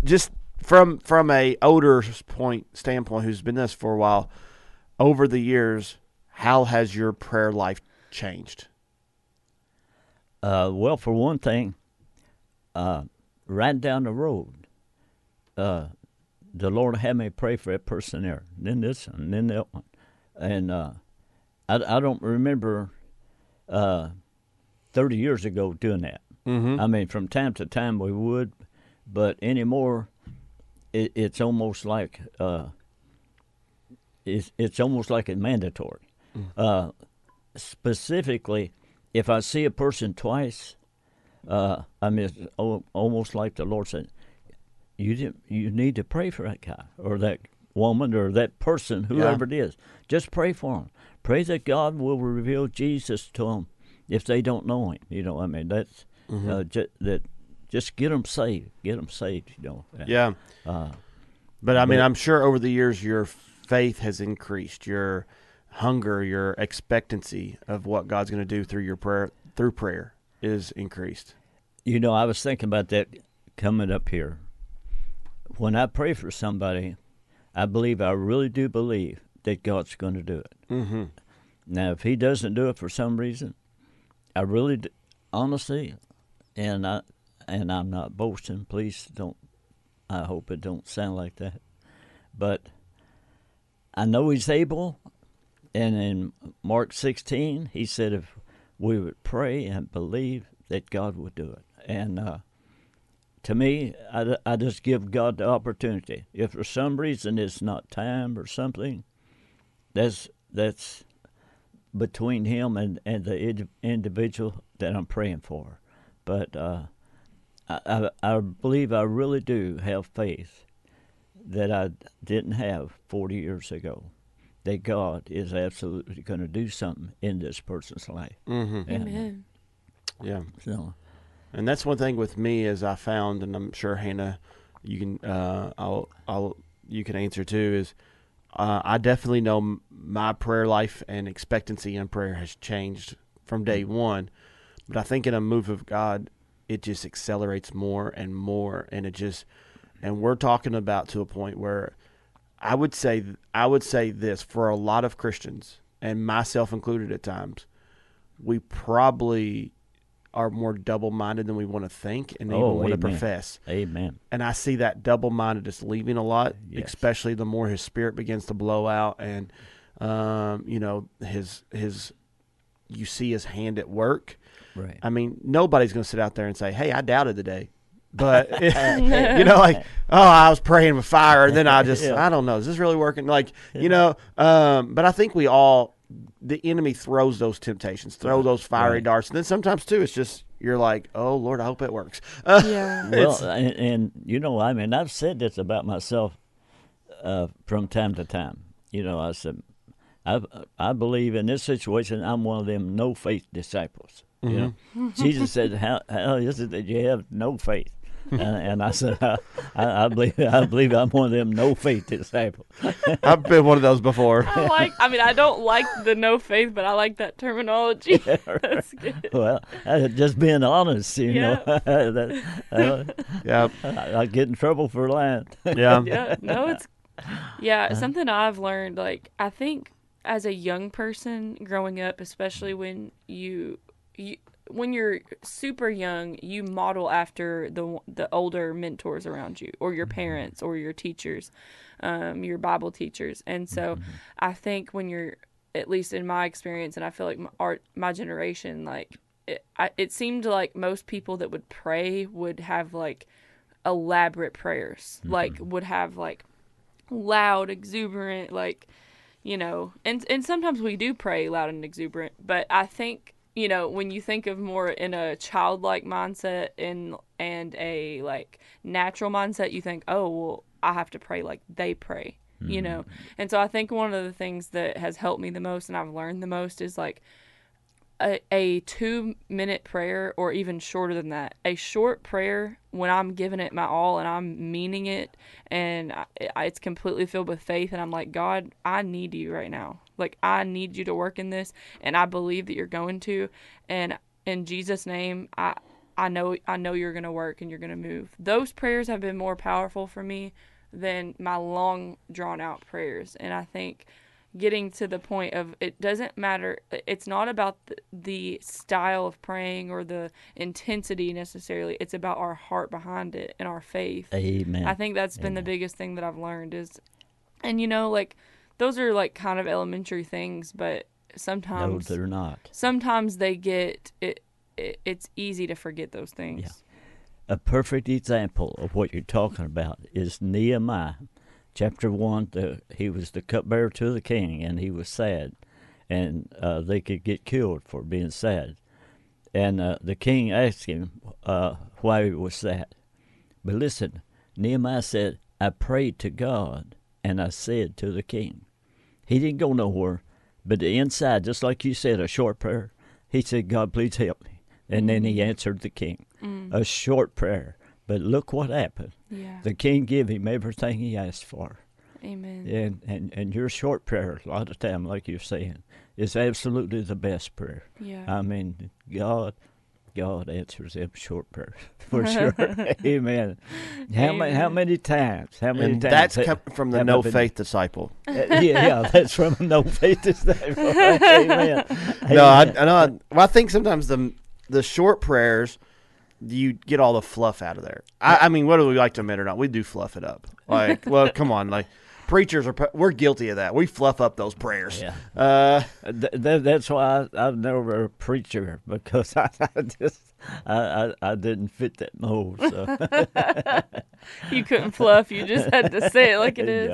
just from from a older point standpoint, who's been this for a while, over the years, how has your prayer life changed? Uh, well, for one thing, uh, right down the road, uh, the Lord had me pray for that person there, then this one, then that one, and uh, I, I don't remember uh, thirty years ago doing that. Mm-hmm. I mean, from time to time we would, but anymore, it, it's almost like uh, it's it's almost like it's mandatory. Uh, specifically, if I see a person twice, uh, I mean, it's almost like the Lord said, "You didn't, you need to pray for that guy or that woman or that person, whoever it is. Just pray for them. Pray that God will reveal Jesus to them if they don't know Him. You know, I mean, that's uh, ju- that. Just get them saved. Get them saved. You know. Yeah, Uh, but I mean, But- I'm sure over the years your faith has increased, your hunger, your expectancy of what God's going to do through your prayer through prayer is increased. You know, I was thinking about that coming up here. When I pray for somebody, I believe, I really do believe that God's going to do it. Mm-hmm. Now, if He doesn't do it for some reason, I really, honestly, and I and I'm not boasting. Please don't. I hope it don't sound like that. But I know He's able, and in Mark 16, He said if we would pray and believe that God would do it, and uh, to me, I, I just give God the opportunity. If for some reason it's not time or something, that's that's between him and, and the id- individual that I'm praying for. But uh, I, I, I believe I really do have faith that I didn't have 40 years ago. That God is absolutely going to do something in this person's life. Mm-hmm. And, Amen. Yeah. So, And that's one thing with me is I found, and I'm sure Hannah, you can, uh, I'll, I'll, you can answer too. Is uh, I definitely know my prayer life and expectancy in prayer has changed from day one, but I think in a move of God, it just accelerates more and more, and it just, and we're talking about to a point where I would say, I would say this for a lot of Christians and myself included at times, we probably are more double minded than we want to think and even Oh, want to profess. amen. And I see that double mindedness leaving a lot, Yes. especially the more his spirit begins to blow out and um, you know, his his you see his hand at work. Right. I mean, nobody's gonna sit out there and say, Hey, I doubted today. But *laughs* *laughs* you know, like, oh, I was praying with fire, and then I just, Yeah. I don't know, is this really working? Like, you know, um, but I think we all, the enemy throws those temptations, throw those fiery Right. darts, and then sometimes too, it's just you're like, oh Lord, I hope it works. Uh, *laughs* Yeah. Well, and, and you know, I mean, I've said this about myself uh, from time to time. You know, I said, I I believe in this situation, I'm one of them no faith disciples. You know, Jesus said, "How how is it that you have no faith?" *laughs* and, and I said, I, I, I believe I believe I'm one of them no faith disciples. *laughs* I've been one of those before. I like. I mean, I don't like the no faith, but I like that terminology. *laughs* That's good. well, just being honest, you know, Yeah. that, uh, yeah, I, I get in trouble for lying. yeah, yeah no it's yeah something i've learned like i think as a young person growing up especially when you you when you're super young you model after the the older mentors around you or your mm-hmm. parents or your teachers um, your bible teachers. And so mm-hmm. i think when you're at least in my experience and i feel like my, art, my generation like it, I, it seemed like most people that would pray would have like elaborate prayers mm-hmm. like would have like loud exuberant like you know and and sometimes we do pray loud and exuberant but i think you know when you think of more in a childlike mindset and and a like natural mindset you think oh well i have to pray like they pray you mm-hmm. know? And so i think one of the things that has helped me the most and i've learned the most is like a, a two minute prayer or even shorter than that a short prayer when i'm giving it my all and i'm meaning it and I- it's completely filled with faith and i'm like god i need you right now like i need you to work in this and i believe that you're going to. And in jesus name i i know i know you're going to work and you're going to move. Those prayers have been more powerful for me than my long drawn out prayers. And i think getting to the point of it doesn't matter it's not about the, the style of praying or the intensity necessarily. It's about our heart behind it and our faith. Amen. i think that's been the biggest thing that i've learned is and you know like those are like kind of elementary things but sometimes no, they're not. sometimes they get it, it it's easy to forget those things Yeah. A perfect example of what you're talking about is Nehemiah, chapter one. The, he was the cupbearer to the king, and he was sad, and uh, they could get killed for being sad. And uh, the king asked him uh, why he was sad. But listen, Nehemiah said, "I prayed to God, and I said to the king." He didn't go nowhere, but the inside, just like you said, a short prayer. He said, "God, please help me," and then he mm. answered the king mm. a short prayer. But look what happened. yeah The king gave him everything he asked for. Amen. And, and and your short prayer, a lot of time, like you're saying, is absolutely the best prayer. Yeah. I mean, God, God answers them short prayers *laughs* for sure. *laughs* Amen. How many? How many times? How many And times? that's ha- come from the no been- faith disciple. Uh, yeah, yeah, *laughs* that's from no faith to save. Amen. No, I, Amen. I know. I, well, I think sometimes the the short prayers, you get all the fluff out of there. I, I mean, whether we like to admit or not, we do fluff it up. Like, well, come on, like preachers are. We're guilty of that. We fluff up those prayers. Yeah. Uh, Th- th- that's why I, I'm never a preacher because *laughs* I, I just I, I, I didn't fit that mold. So *laughs* you couldn't fluff. You just had to say it like it *laughs* is.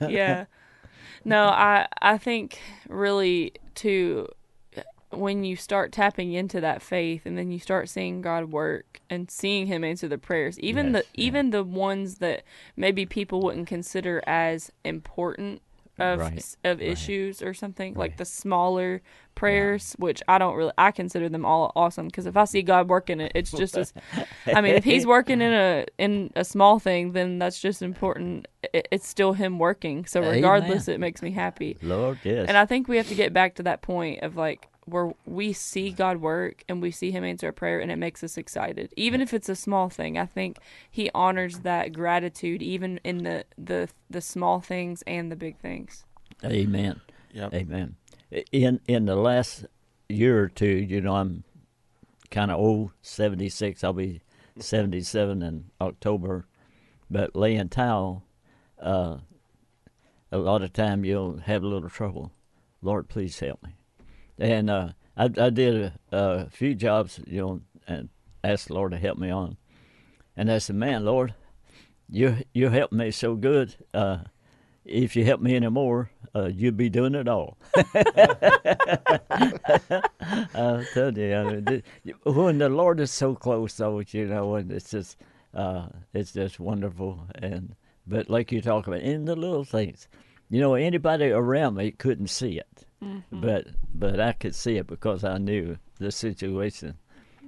Yeah. yeah. No, I I think really to when you start tapping into that faith and then you start seeing God work and seeing him answer the prayers, even Yes, the yeah. even the ones that maybe people wouldn't consider as important of Right, of right. issues or something, like the smaller prayers, which I don't really I consider them all awesome because if I see God working it, it's just as I mean, if he's working in a in a small thing, then that's just important. It, it's still him working. So regardless, it makes me happy. Lord, yes. And I think we have to get back to that point of like where we see God work and we see Him answer a prayer, and it makes us excited, even if it's a small thing. I think He honors that gratitude, even in the the the small things and the big things. Amen. Yep. Amen. In in the last year or two, you know, I'm kind of old, 76. I'll be 77 in October. But laying towel, uh, a lot of time you'll have a little trouble. Lord, please help me. And uh, I, I did a, a few jobs, you know, and asked the Lord to help me on. And I said, man, Lord, you you helped me so good. Uh, if you help me anymore, uh, you'd be doing it all. *laughs* I tell you, I mean, when the Lord is so close, though, you know, and it's just, uh, it's just wonderful. And but like you talk about, in the little things, you know, anybody around me couldn't see it, but but I could see it because I knew the situation,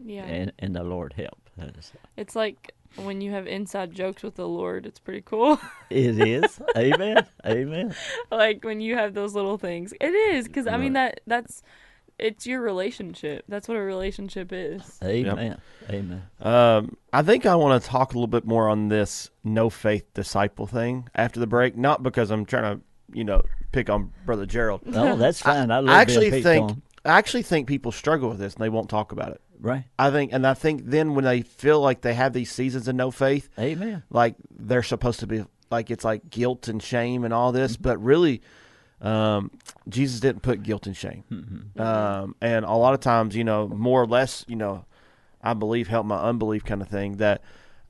Yeah, and and the Lord helped. That's- it's like when you have inside jokes with the Lord. It's pretty cool. It is, *laughs* Amen, Amen. like when you have those little things. It is because I mean that that's it's your relationship. That's what a relationship is. Amen. Amen. Um, I think I want to talk a little bit more on this no faith disciple thing after the break. Not because I'm trying to, you know, pick on Brother Gerald. No, *laughs* that's fine. I, love I actually think on. I actually think people struggle with this and they won't talk about it. Right. I think, and I think then when they feel like they have these seasons of no faith, Amen. like they're supposed to be like it's like guilt and shame and all this, but really, um, Jesus didn't put guilt and shame. *laughs* Um, and a lot of times, you know, more or less, you know, I believe help my unbelief kind of thing. That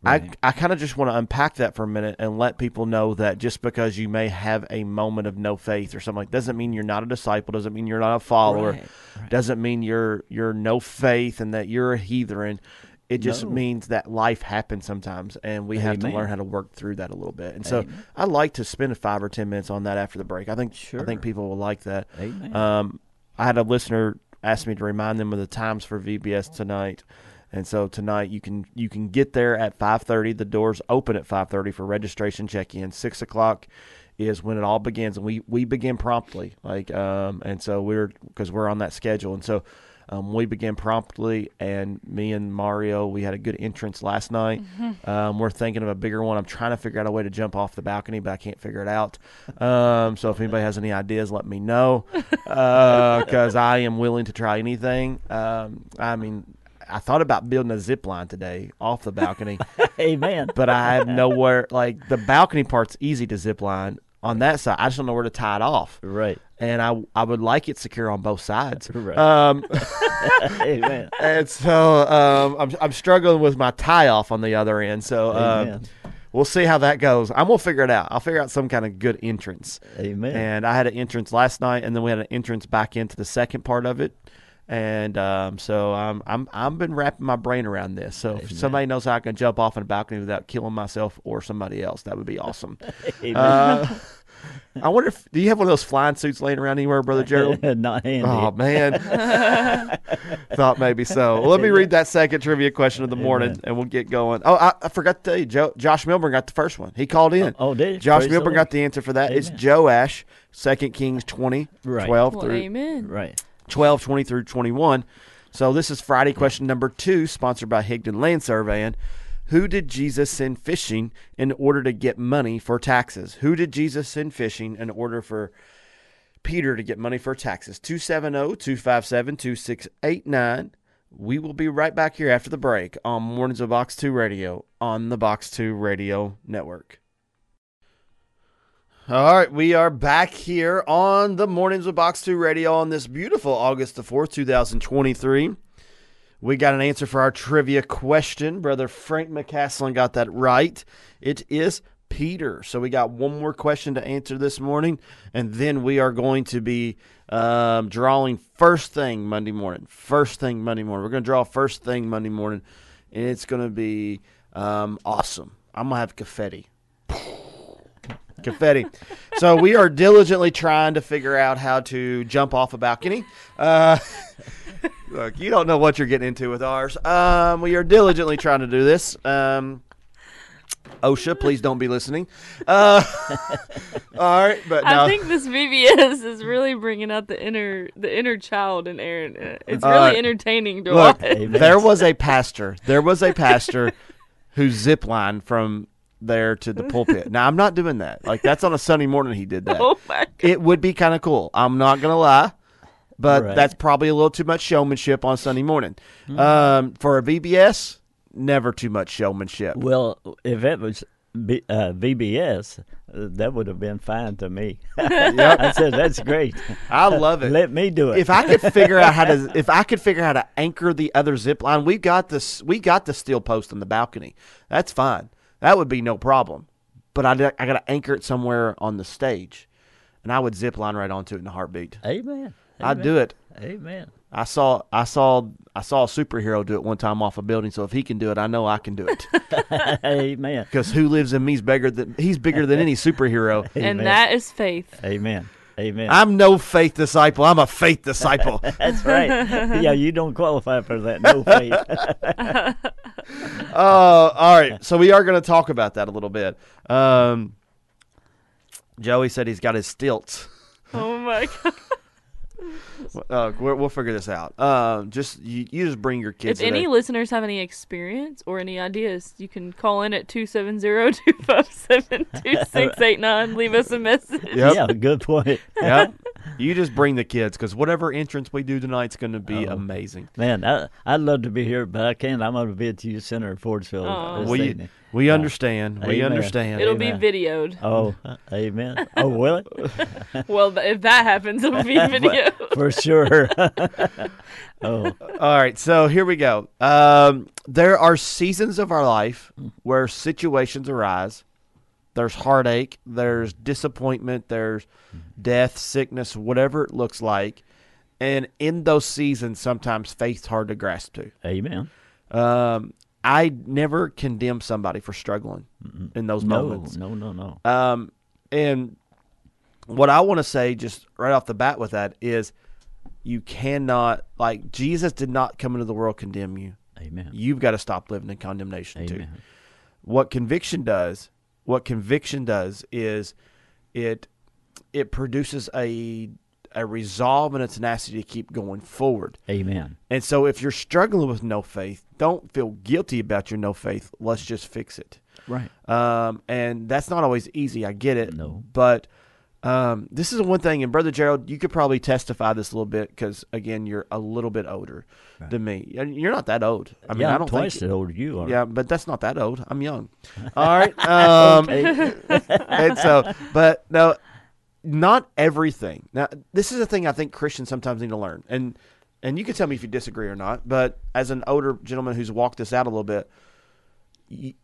Right. I I kind of just want to unpack that for a minute and let people know that just because you may have a moment of no faith or something like that doesn't mean you're not a disciple, doesn't mean you're not a follower, Right, right. doesn't mean you're you're no faith and that you're a heathen. It just No. means that life happens sometimes, and we have to learn how to work through that a little bit. And so, Amen. I'd like to spend five or ten minutes on that after the break. I think sure. I think people will like that. Amen. Um, I had a listener ask me to remind them of the times for VBS tonight, and so tonight you can you can get there at five thirty. The doors open at five thirty for registration check in. Six o'clock is when it all begins, and we we begin promptly. Like um, and so we're because we're on that schedule, and so. Um, we begin promptly, and me and Mario, we had a good entrance last night. Um, we're thinking of a bigger one. I'm trying to figure out a way to jump off the balcony, but I can't figure it out. Um, so if anybody has any ideas, let me know, *laughs* because I am willing to try anything. Um, I mean, I thought about building a zip line today off the balcony, *laughs* Amen. but I have nowhere. Like the balcony part's easy to zip line on that side. I just don't know where to tie it off, Right. and I I would like it secure on both sides. *laughs* Right. Um, *laughs* Amen. and so um, I'm I'm struggling with my tie off on the other end. So um, we'll see how that goes. I'm gonna figure it out. I'll figure out some kind of good entrance. Amen. And I had an entrance last night, and then we had an entrance back into the second part of it. And um, so I'm I'm I've been wrapping my brain around this. So if somebody knows how I can jump off on a balcony without killing myself or somebody else, that would be awesome. *laughs* Amen. uh, I wonder if do you have one of those flying suits laying around anywhere, brother *laughs* Gerald? Not handy. Oh man, *laughs* thought maybe so. Well, let me read that second trivia question of the morning, Amen. and we'll get going. Oh, I, I forgot to tell you, Joe, Josh Milburn got the first one. He called in. Oh, did he? Josh Praise Milburn Lord. got the answer for that. It's Amen. Joash, Second Kings 20, Right. 12 Well, through amen. Right. 12, 20 through 21. So this is Friday question number two, sponsored by Higdon Land Surveying. Who did Jesus send fishing in order to get money for taxes? Who did Jesus send fishing in order for Peter to get money for taxes? oh, 270 257 2689. We will be right back here after the break on Mornings of Box 2 Radio on the Box 2 Radio Network. All right, we are back here on the Mornings with Box 2 Radio on this beautiful August the 4th, 2023. We got an answer for our trivia question. Brother Frank McCaslin got that right. It is Peter. So we got one more question to answer this morning, and then we are going to be um, drawing first thing Monday morning. First thing Monday morning. We're going to draw first thing Monday morning, and it's going to be um, awesome. I'm going to have confetti confetti. so we are diligently trying to figure out how to jump off a balcony. Uh, *laughs* look, you don't know what you're getting into with ours. Um, we are diligently trying to do this. Um, OSHA, please don't be listening. Uh, *laughs* all right, but no. I think this VBS is really bringing out the inner the inner child in Aaron. It's Uh, really entertaining to Look, watch. There was a pastor. There was a pastor who ziplined from there to the *laughs* pulpit. Now I'm not doing that. Like that's on a Sunday morning. He did that. *laughs* Oh my god! it would be kind of cool. I'm not gonna lie, but Right. that's probably a little too much showmanship on Sunday morning. Um, for a VBS, never too much showmanship. Well, if it was B, uh, VBS, uh, that would have been fine to me. *laughs* Yep. I said, that's great. I love it. Let me do it. if I could figure out how to, if I could figure out how to anchor the other zip line, we got this. We got the steel post on the balcony. That's fine. That would be no problem. But I, I got to anchor it somewhere on the stage, and I would zip line right onto it in a heartbeat. Amen. I'd do it. Amen. I saw I saw I saw a superhero do it one time off a building. So if he can do it, I know I can do it. *laughs* Amen. *laughs* Because who lives in me's bigger than he's bigger than any superhero. And Amen. that is faith. Amen. Amen. I'm no faith disciple. I'm a faith disciple. *laughs* That's right. yeah, you don't qualify for that. No faith. *laughs* Oh, all right. So we are going to talk about that a little bit. Um, Joey said he's got his stilts. Oh my *laughs* god! Uh, we'll, we'll figure this out. Um, just you, you just bring your kids. If any today. listeners have any experience or any ideas, you can call in at 270-257-2689. Leave us a message. Yep. Yeah, good point. yep. You just bring the kids because whatever entrance we do tonight's going to be Oh. amazing. Man, I, I'd love to be here, but I can't. I'm going to be at the youth center in Fordsville. Aw. this We evening. we Uh, understand. We amen. understand. It'll Amen. be videoed. Oh, amen. Oh, will it? *laughs* Well, if that happens, it'll be *laughs* videoed *laughs* For sure. oh, All right, so here we go. Um, there are seasons of our life where situations arise. There's heartache, there's disappointment, there's death, sickness, whatever it looks like. And in those seasons, sometimes faith's hard to grasp to. amen. Um, I never condemn somebody for struggling in those No, moments. no, no, no. Um, and what I want to say just right off the bat with that is you cannot, like, Jesus did not come into the world condemn you. Amen. You've got to stop living in condemnation too. Amen. What conviction does, what conviction does is it it produces a a resolve and a tenacity to keep going forward. Amen. And so if you're struggling with no faith, don't feel guilty about your no faith. Let's just fix it. Right. Um, and that's not always easy. I get it. No. But um, this is one thing, and Brother Gerald, you could probably testify this a little bit because, again, you're a little bit older than me. You're not that old. I mean, yeah, I I'm don't twice think. as old as you are. Yeah, but that's not that old. I'm young. *laughs* All right. Um, *laughs* and so, but no, not everything. Now, this is a thing I think Christians sometimes need to learn, and and you can tell me if you disagree or not. But as an older gentleman who's walked this out a little bit, y-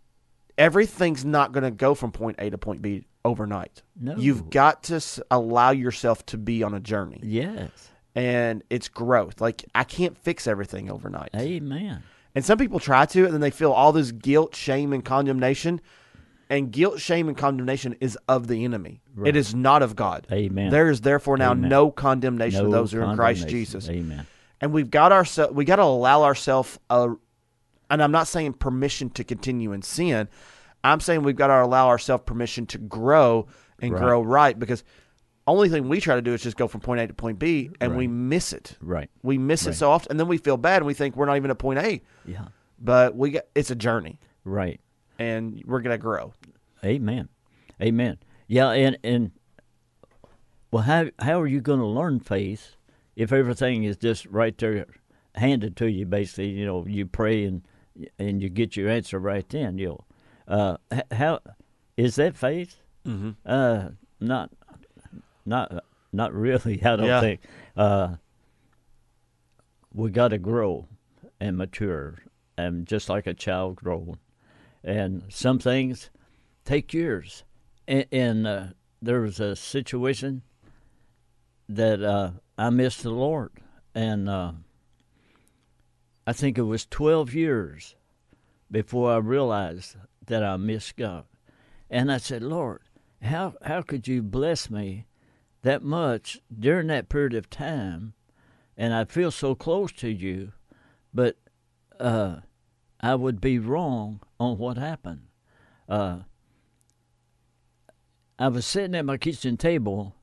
everything's not going to go from point A to point B overnight. No. You've got to s- allow yourself to be on a journey, Yes. and it's growth. Like I can't fix everything overnight. Amen. And some people try to, and then they feel all this guilt, shame, and condemnation. And guilt, shame, and condemnation is of the enemy. Right. It is not of God. Amen. There is therefore now Amen. no condemnation No for those who are in Christ. Jesus. Amen. And we've got ourselves. We got to allow ourselves a. And I'm not saying permission to continue in sin. I'm saying we've got to allow ourselves permission to grow and Right. grow right because only thing we try to do is just go from point A to point B and we miss it. Right. We miss it Right. so often, and then we feel bad and we think we're not even at point A. Yeah. But we got, it's a journey, Right. and we're gonna grow. Amen. Amen. Yeah, and and well, how how are you going to learn faith if everything is just right there, handed to you? Basically, you know, you pray and and you get your answer right then. You know, uh, how is that faith? Mm-hmm. Uh, not, not, not really. *laughs* I don't Yeah. think. Uh, we got to grow and mature, and just like a child growing. And some things take years. And, and uh, there was a situation that uh, I missed the Lord, and uh, I think it was twelve years before I realized that I missed God. And I said, Lord, how how could you bless me that much during that period of time? And I feel so close to you, but uh, I would be wrong on what happened. Uh, I was sitting at my kitchen table,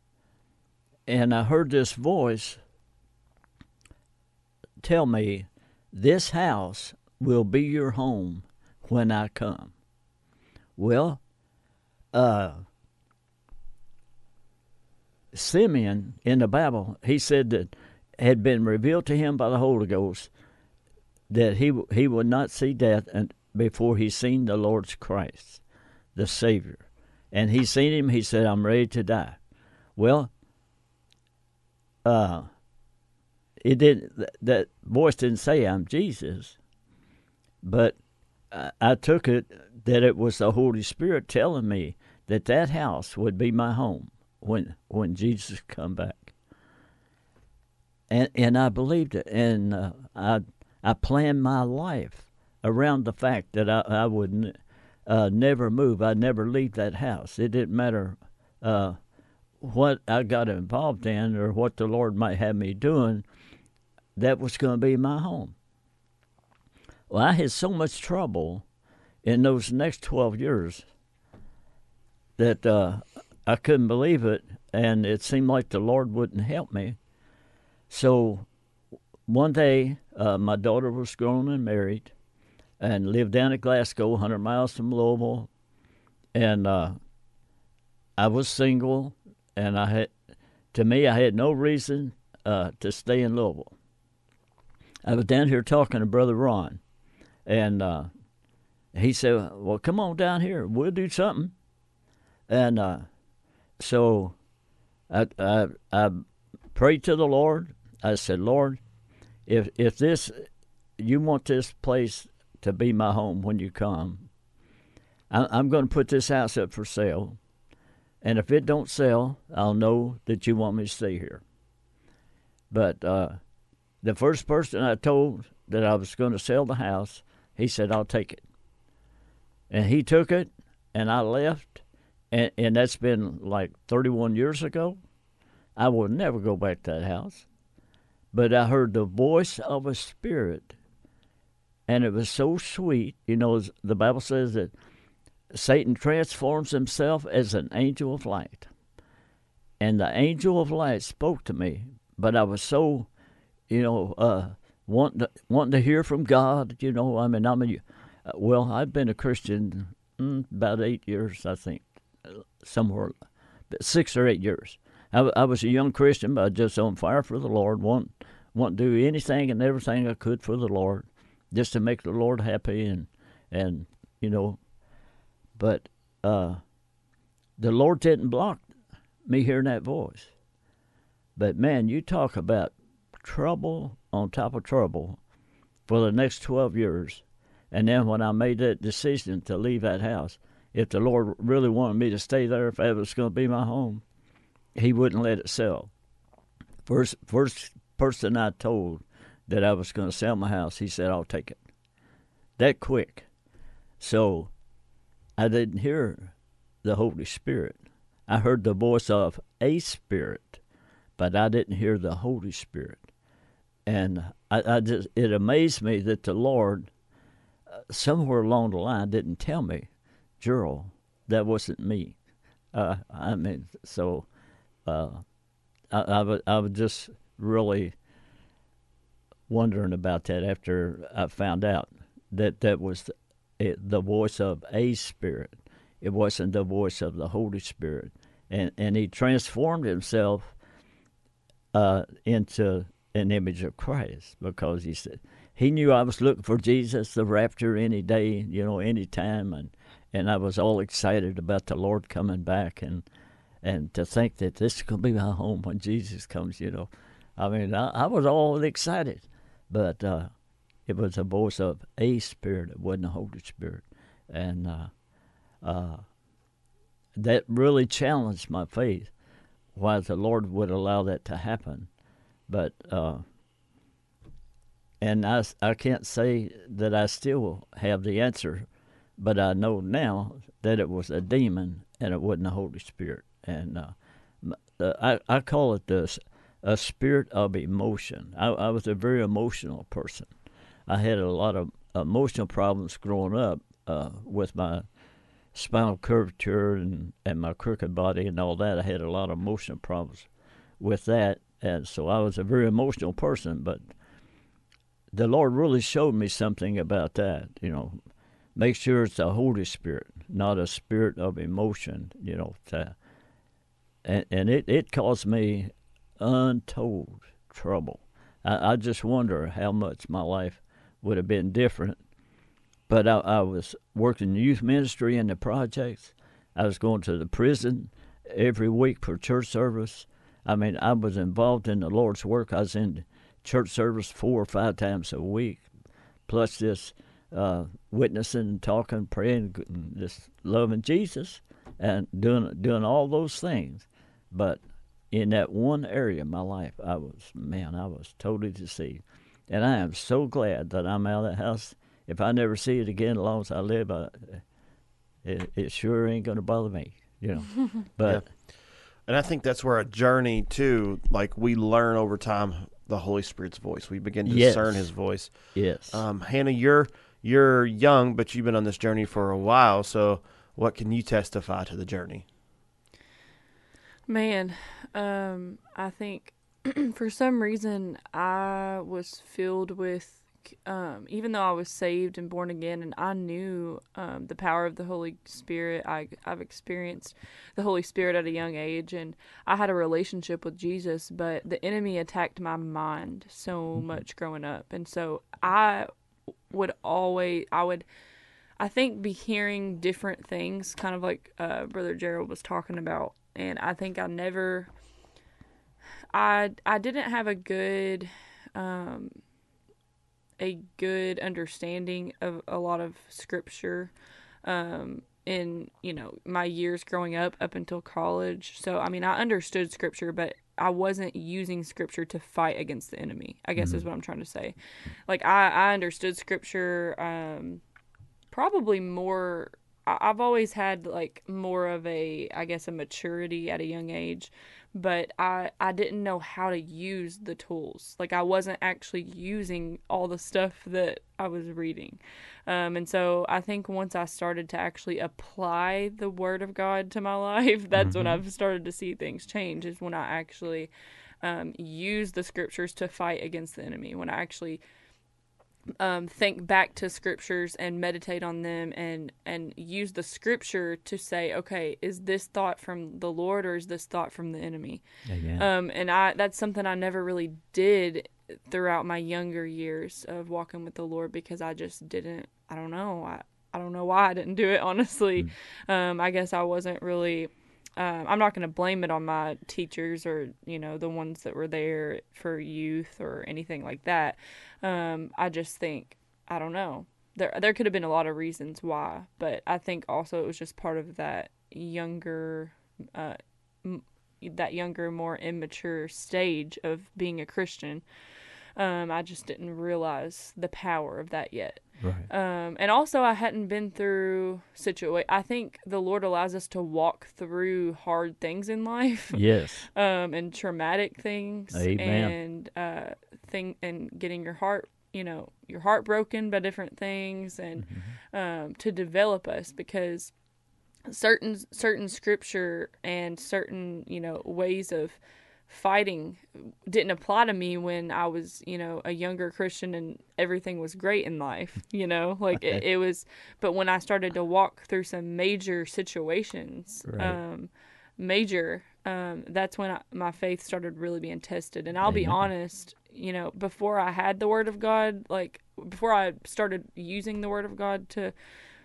and I heard this voice tell me, "This house will be your home when I come." Well, uh, Simeon in the Bible, he said that had been revealed to him by the Holy Ghost that he he would not see death and before he seen the Lord's Christ, the Savior, and he seen him. He said, "I'm ready to die." Well, uh, it didn't. That voice didn't say, "I'm Jesus," but I, took it that it was the Holy Spirit telling me that that house would be my home when when Jesus come back. And and I believed it, and uh, I I planned my life around the fact that I I would n- uh, never move. I'd never leave that house. It didn't matter uh, what I got involved in or what the Lord might have me doing. That was going to be my home. Well, I had so much trouble in those next 12 years that uh, I couldn't believe it, and it seemed like the Lord wouldn't help me. So one day, uh, my daughter was grown and married and lived down at Glasgow, 100 miles from Louisville. And uh, I was single, and I had, to me, I had no reason uh, to stay in Louisville. I was down here talking to Brother Ron, and uh, he said, "Well, come on down here. We'll do something." And uh, so I, I I prayed to the Lord. I said, "Lord, if if this you want this place to be my home when you come, I, I'm going to put this house up for sale, and if it don't sell, I'll know that you want me to stay here." But uh, the first person I told that I was going to sell the house, he said, "I'll take it." And he took it, and I left, and, and that's been like 31 years ago. I will never go back to that house. But I heard the voice of a spirit, and it was so sweet. You know, the Bible says that Satan transforms himself as an angel of light. And the angel of light spoke to me, but I was so, you know, uh, wanting to, wanting to hear from God. You know, I mean, I'm a, uh, well, I've been a Christian mm, about eight years, I think, uh, somewhere, six or eight years. I, I was a young Christian, but I just on fire for the Lord, want want to do anything and everything I could for the Lord, just to make the Lord happy and and you know, but uh, the Lord didn't block me hearing that voice. But man, you talk about trouble on top of trouble for the next twelve years. And then when I made that decision to leave that house, if the Lord really wanted me to stay there, if it was going to be my home, He wouldn't let it sell. First, first person I told that I was going to sell my house, he said, "I'll take it." That quick. So, I didn't hear the Holy Spirit. I heard the voice of a spirit, but I didn't hear the Holy Spirit. And I, I just it amazed me that the Lord uh, somewhere along the line didn't tell me, Gerald, that wasn't me. Uh, I mean, so uh, was just really wondering about that after I found out that that was the, it, the voice of a spirit. It wasn't the voice of the Holy Spirit, and and he transformed himself uh, into an image of Christ because he said he knew I was looking for Jesus, the rapture, any day, you know, any time, and and I was all excited about the Lord coming back, and and to think that this is to be my home when Jesus comes, you know, I mean, I, I was all excited, but uh, it was a voice of a spirit, it wasn't the Holy Spirit, and uh, uh, that really challenged my faith. Why the Lord would allow that to happen, but uh, and I, I can't say that I still have the answer, but I know now that it was a demon and it wasn't the Holy Spirit. And uh, I, I call it this a spirit of emotion. I, I was a very emotional person. I had a lot of emotional problems growing up uh, with my spinal curvature and, and my crooked body and all that. I had a lot of emotional problems with that. And so I was a very emotional person, but the Lord really showed me something about that. You know, make sure it's the Holy Spirit, not a spirit of emotion. You know, to, and and it it caused me untold trouble. I, I just wonder how much my life would have been different. But I, I was working in youth ministry in the projects. I was going to the prison every week for church service. I mean, I was involved in the Lord's work. I was in church service four or five times a week, plus this uh, witnessing, talking, praying, just loving Jesus, and doing doing all those things. But in that one area of my life, I was man, I was totally deceived, and I am so glad that I'm out of that house. If I never see it again, as long as I live, I, it, it sure ain't gonna bother me, you know. *laughs* But. Yeah. And I think that's where a journey too, like we learn over time the Holy Spirit's voice. We begin to Yes. discern His voice. Yes. Um, Hannah, you're you're young, but you've been on this journey for a while. So, what can you testify to the journey? Man, um, I think *clears throat* for some reason I was filled with, um, even though I was saved and born again, and I knew um, the power of the Holy Spirit. I I've experienced the Holy Spirit at a young age, and I had a relationship with Jesus. But the enemy attacked my mind so much growing up, and so I would always I would. I think be hearing different things, kind of like uh, Brother Gerald was talking about, and I think I never, I I didn't have a good, um, a good understanding of a lot of scripture, um, in you know my years growing up up until college. So I mean I understood scripture, but I wasn't using scripture to fight against the enemy. I guess is what I'm trying to say. Like I I understood scripture. Um, probably more I- I've always had like more of a I guess a maturity at a young age, but I I didn't know how to use the tools. Like I wasn't actually using all the stuff that I was reading. Um, and so I think once I started to actually apply the word of God to my *laughs* life, that's when I've started to see things change is when I actually um, use the scriptures to fight against the enemy. When I actually um, think back to scriptures and meditate on them and and use the scripture to say okay is this thought from the lord or is this thought from the enemy? Um, and i that's something i never really did throughout my younger years of walking with the lord because i just didn't i don't know i, I don't know why i didn't do it *laughs* honestly. Um, i guess i wasn't really um, I'm not going to blame it on my teachers or you know the ones that were there for youth or anything like that. Um, I just think I don't know. There there could have been a lot of reasons why, but I think also it was just part of that younger, uh, m- that younger, more immature stage of being a Christian. Um, I just didn't realize the power of that yet. Right. Um, and also, I hadn't been through situation. I think the Lord allows us to walk through hard things in life, *laughs* yes. um, and traumatic things, Amen. and uh, thing, and getting your heart, you know, your heart broken by different things, and Mm-hmm. um, to develop us because certain certain scripture and certain you know ways of fighting didn't apply to me when I was, you know, a younger Christian and everything was great in life, you know, like it, Okay. it was, but when I started to walk through some major situations, Right. um, major, um, that's when I, my faith started really being tested. And I'll be honest, you know, before I had the word of God, like before I started using the word of God to,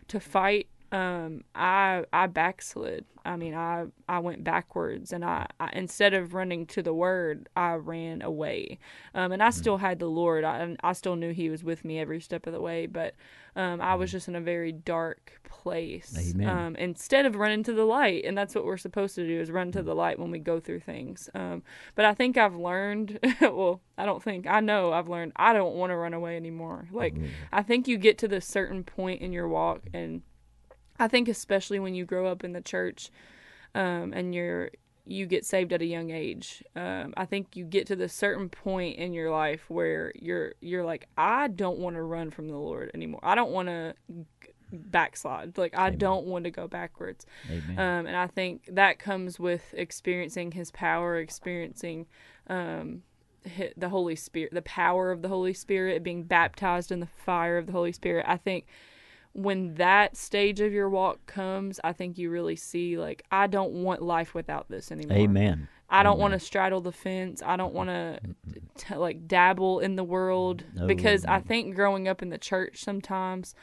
to fight, um, I I backslid. I mean, I I went backwards, and I, I instead of running to the word, I ran away. Um, and I still had the Lord. I I still knew He was with me every step of the way, but um, I was just in a very dark place. Um, instead of running to the light, and that's what we're supposed to do is run to the light when we go through things. Um, but I think I've learned. *laughs* well, I don't think I know. I've learned I don't want to run away anymore. Like I think you get to this certain point in your walk and I think especially when you grow up in the church, um, and you're you get saved at a young age. Um, I think you get to this certain point in your life where you're you're like, I don't want to run from the Lord anymore. I don't want to backslide. Like I don't want to go backwards. Um, and I think that comes with experiencing His power, experiencing um, the Holy Spirit, the power of the Holy Spirit, being baptized in the fire of the Holy Spirit. I think when that stage of your walk comes, I think you really see like I don't want life without this anymore. Amen. I don't want to straddle the fence. I don't want to like dabble in the world No, because I no. think growing up in the church sometimes,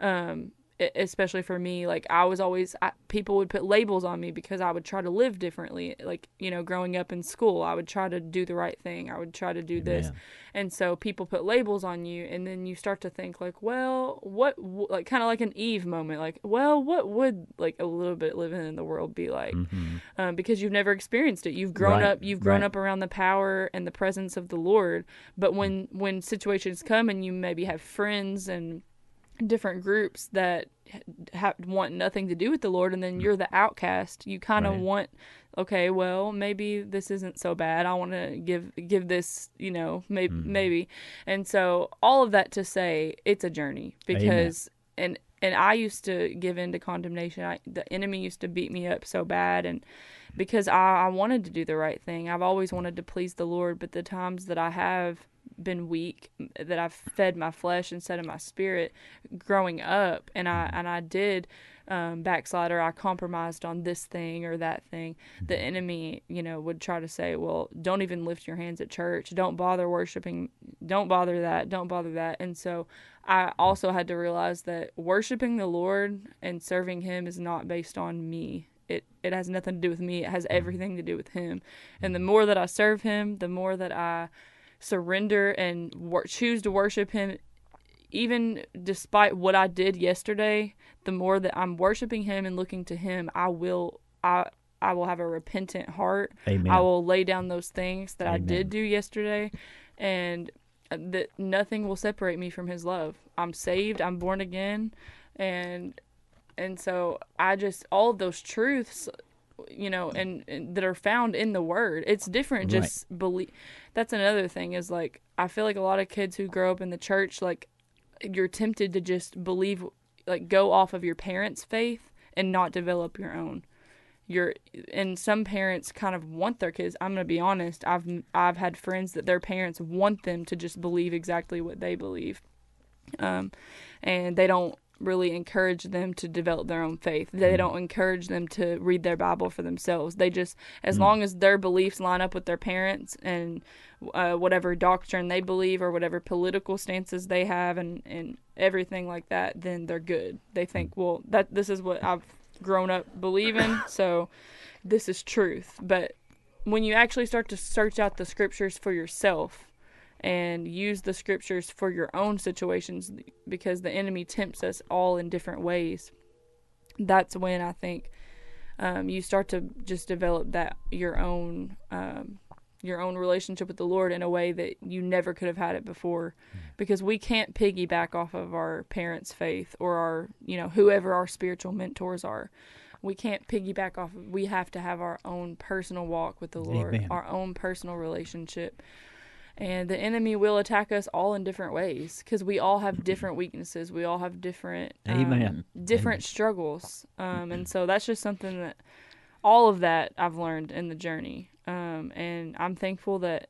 um, especially for me, like I was always I, people would put labels on me because I would try to live differently. Like you know, growing up in school, I would try to do the right thing. I would try to do this, and so people put labels on you, and then you start to think like, well, what, w- like kind of like an Eve moment, like, well, what would like a little bit living in the world be like? Mhm. um, because you've never experienced it. You've grown Right, up. You've grown right. up around the power and the presence of the Lord. But when when situations come and you maybe have friends and different groups that ha- want nothing to do with the Lord, and then you're the outcast, you kind of Right. want. Okay, well, maybe this isn't so bad. I want to give give this, you know, maybe Mm-hmm. maybe. And so all of that to say, it's a journey because and and I used to give in to condemnation. I, the enemy used to beat me up so bad, and because I, I wanted to do the right thing, I've always wanted to please the Lord. But the times that I have been weak, that I've fed my flesh instead of my spirit, growing up, and I and I did um, backslide or I compromised on this thing or that thing, the enemy, you know, would try to say, well, don't even lift your hands at church. Don't bother worshiping. Don't bother that. Don't bother that. And so I also had to realize that worshiping the Lord and serving Him is not based on me. It it has nothing to do with me. It has everything to do with Him. And the more that I serve Him, the more that I surrender and wor- choose to worship Him even despite what I did yesterday, the more that I'm worshiping him and looking to him, I will I I will have a repentant heart. Amen. I will lay down those things that I did do yesterday and that nothing will separate me from his love. I'm saved, I'm born again and and so I just all of those truths you know and, and that are found in the word. It's different Right. just believe that's another thing is like i feel like a lot of kids who grow up in the church like you're tempted to just believe like go off of your parents faith and not develop your own. You're and some parents kind of want their kids i'm going to be honest i've i've had friends that their parents want them to just believe exactly what they believe. Um, and they don't really encourage them to develop their own faith. They mm. don't encourage them to read their Bible for themselves. They just, as mm. long as their beliefs line up with their parents and uh, whatever doctrine they believe or whatever political stances they have and, and everything like that, then they're good. They think, mm. well, that this is what I've grown up believing, *coughs* so this is truth. But when you actually start to search out the scriptures for yourself and use the scriptures for your own situations because the enemy tempts us all in different ways that's when i think um, you start to just develop that your own um, your own relationship with the Lord in a way that you never could have had it before because we can't piggyback off of our parents' faith or our, you know, whoever our spiritual mentors are. We can't piggyback off of we have to have our own personal walk with the Lord, Amen. our own personal relationship. And the enemy will attack us all in different ways because we all have different weaknesses. We all have different um, Amen. different struggles. Um, and so that's just something that all of that I've learned in the journey. Um, and I'm thankful that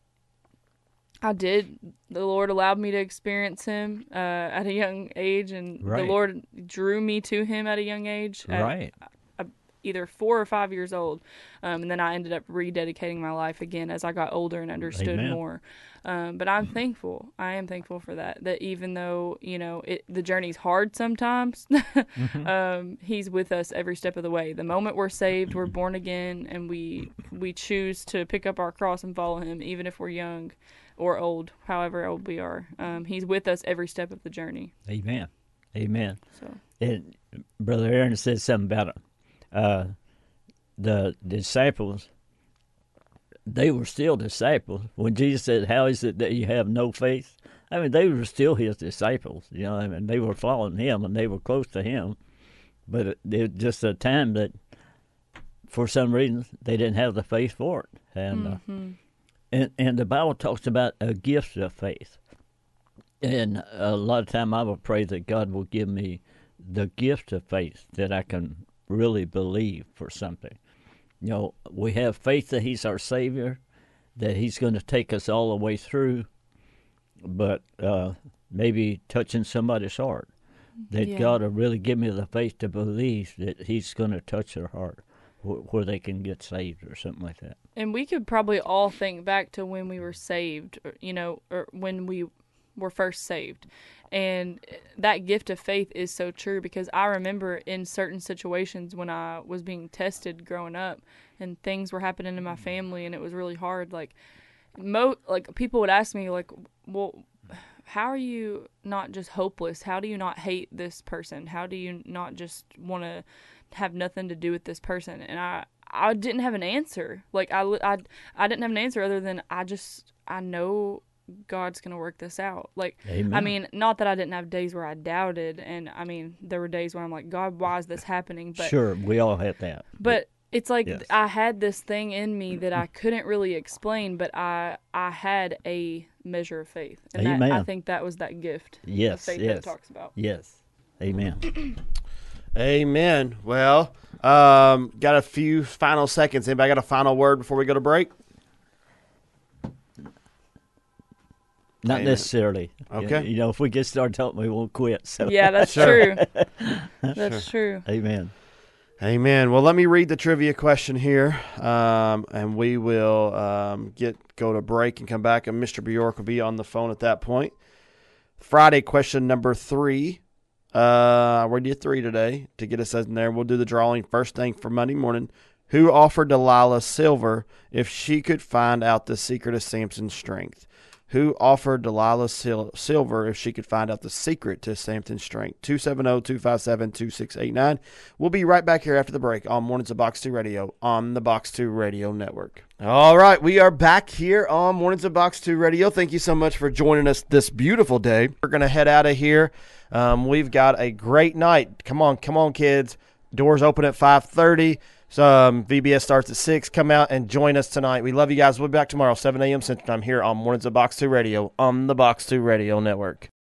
I did. The Lord allowed me to experience Him uh, at a young age, and Right. the Lord drew me to Him at a young age. at Right. Either four or five years old, um, and then I ended up rededicating my life again as I got older and understood Amen. more. Um, but I'm thankful. I am thankful for that. That even though you know it, the journey's hard sometimes, *laughs* um, He's with us every step of the way. The moment we're saved, we're born again, and we we choose to pick up our cross and follow Him, even if we're young or old, however old we are. Um, he's with us every step of the journey. Amen. Amen. So And Brother Aaron said something about it. Uh, the disciples, they were still disciples. When Jesus said, How is it that you have no faith? I mean, they were still his disciples. You know, I mean, they were following him and they were close to him. But it, it just a time that, for some reason, they didn't have the faith for it. And, uh, hmm and and the Bible talks about a gift of faith. And a lot of time I will pray that God will give me the gift of faith that I can really believe for something. You know, we have faith that He's our Savior, that He's going to take us all the way through, but uh, maybe touching somebody's heart. That Yeah. God will really give me the faith to believe that He's going to touch their heart wh- where they can get saved or something like that. And we could probably all think back to when we were saved, or, you know, or when we were first saved. And that gift of faith is so true because I remember in certain situations when I was being tested growing up and things were happening in my mm-hmm. family and it was really hard like mo like people would ask me like well how are you not just hopeless? How do you not hate this person? How do you not just want to have nothing to do with this person? And I I didn't have an answer. Like I I I didn't have an answer other than I just I know God's going to work this out. Like I mean, not that I didn't have days where I doubted and I mean, there were days where I'm like, God, why is this *laughs* happening? But sure, we all had that. but it's like Yes. I had this thing in me that I *clears throat* couldn't really explain, but I I had a measure of faith, and that, I think that was that gift of Yes, faith that yes. it talks about. Yes. Amen. *clears throat* Amen. Well, um, got a few final seconds. Anybody got a final word before we go to break? Not Amen. necessarily. Okay. You know, if we get started talking, we won't quit. So. Yeah, that's Sure. true. *laughs* That's true. Amen. Amen. Well, let me read the trivia question here, um, and we will um, get go to break and come back, and Mr. Bjork will be on the phone at that point. Friday question number three. Uh, we did three today to get us in there. We'll do the drawing first thing for Monday morning. Who offered Delilah silver if she could find out the secret of Samson's strength? Who offered Delilah sil- silver if she could find out the secret to Samson's strength? oh, 270 257 2689. We'll be right back here after the break on Mornings of Box 2 Radio on the Box 2 Radio Network. All right, we are back here on Mornings of Box 2 Radio. Thank you so much for joining us this beautiful day. We're going to head out of here. Um, we've got a great night. Come on, come on, kids. Doors open at 5.30. So um, VBS starts at 6. Come out and join us tonight. We love you guys. We'll be back tomorrow, 7 a.m. Central Time here on Mornings of Box 2 Radio on the Box 2 Radio Network.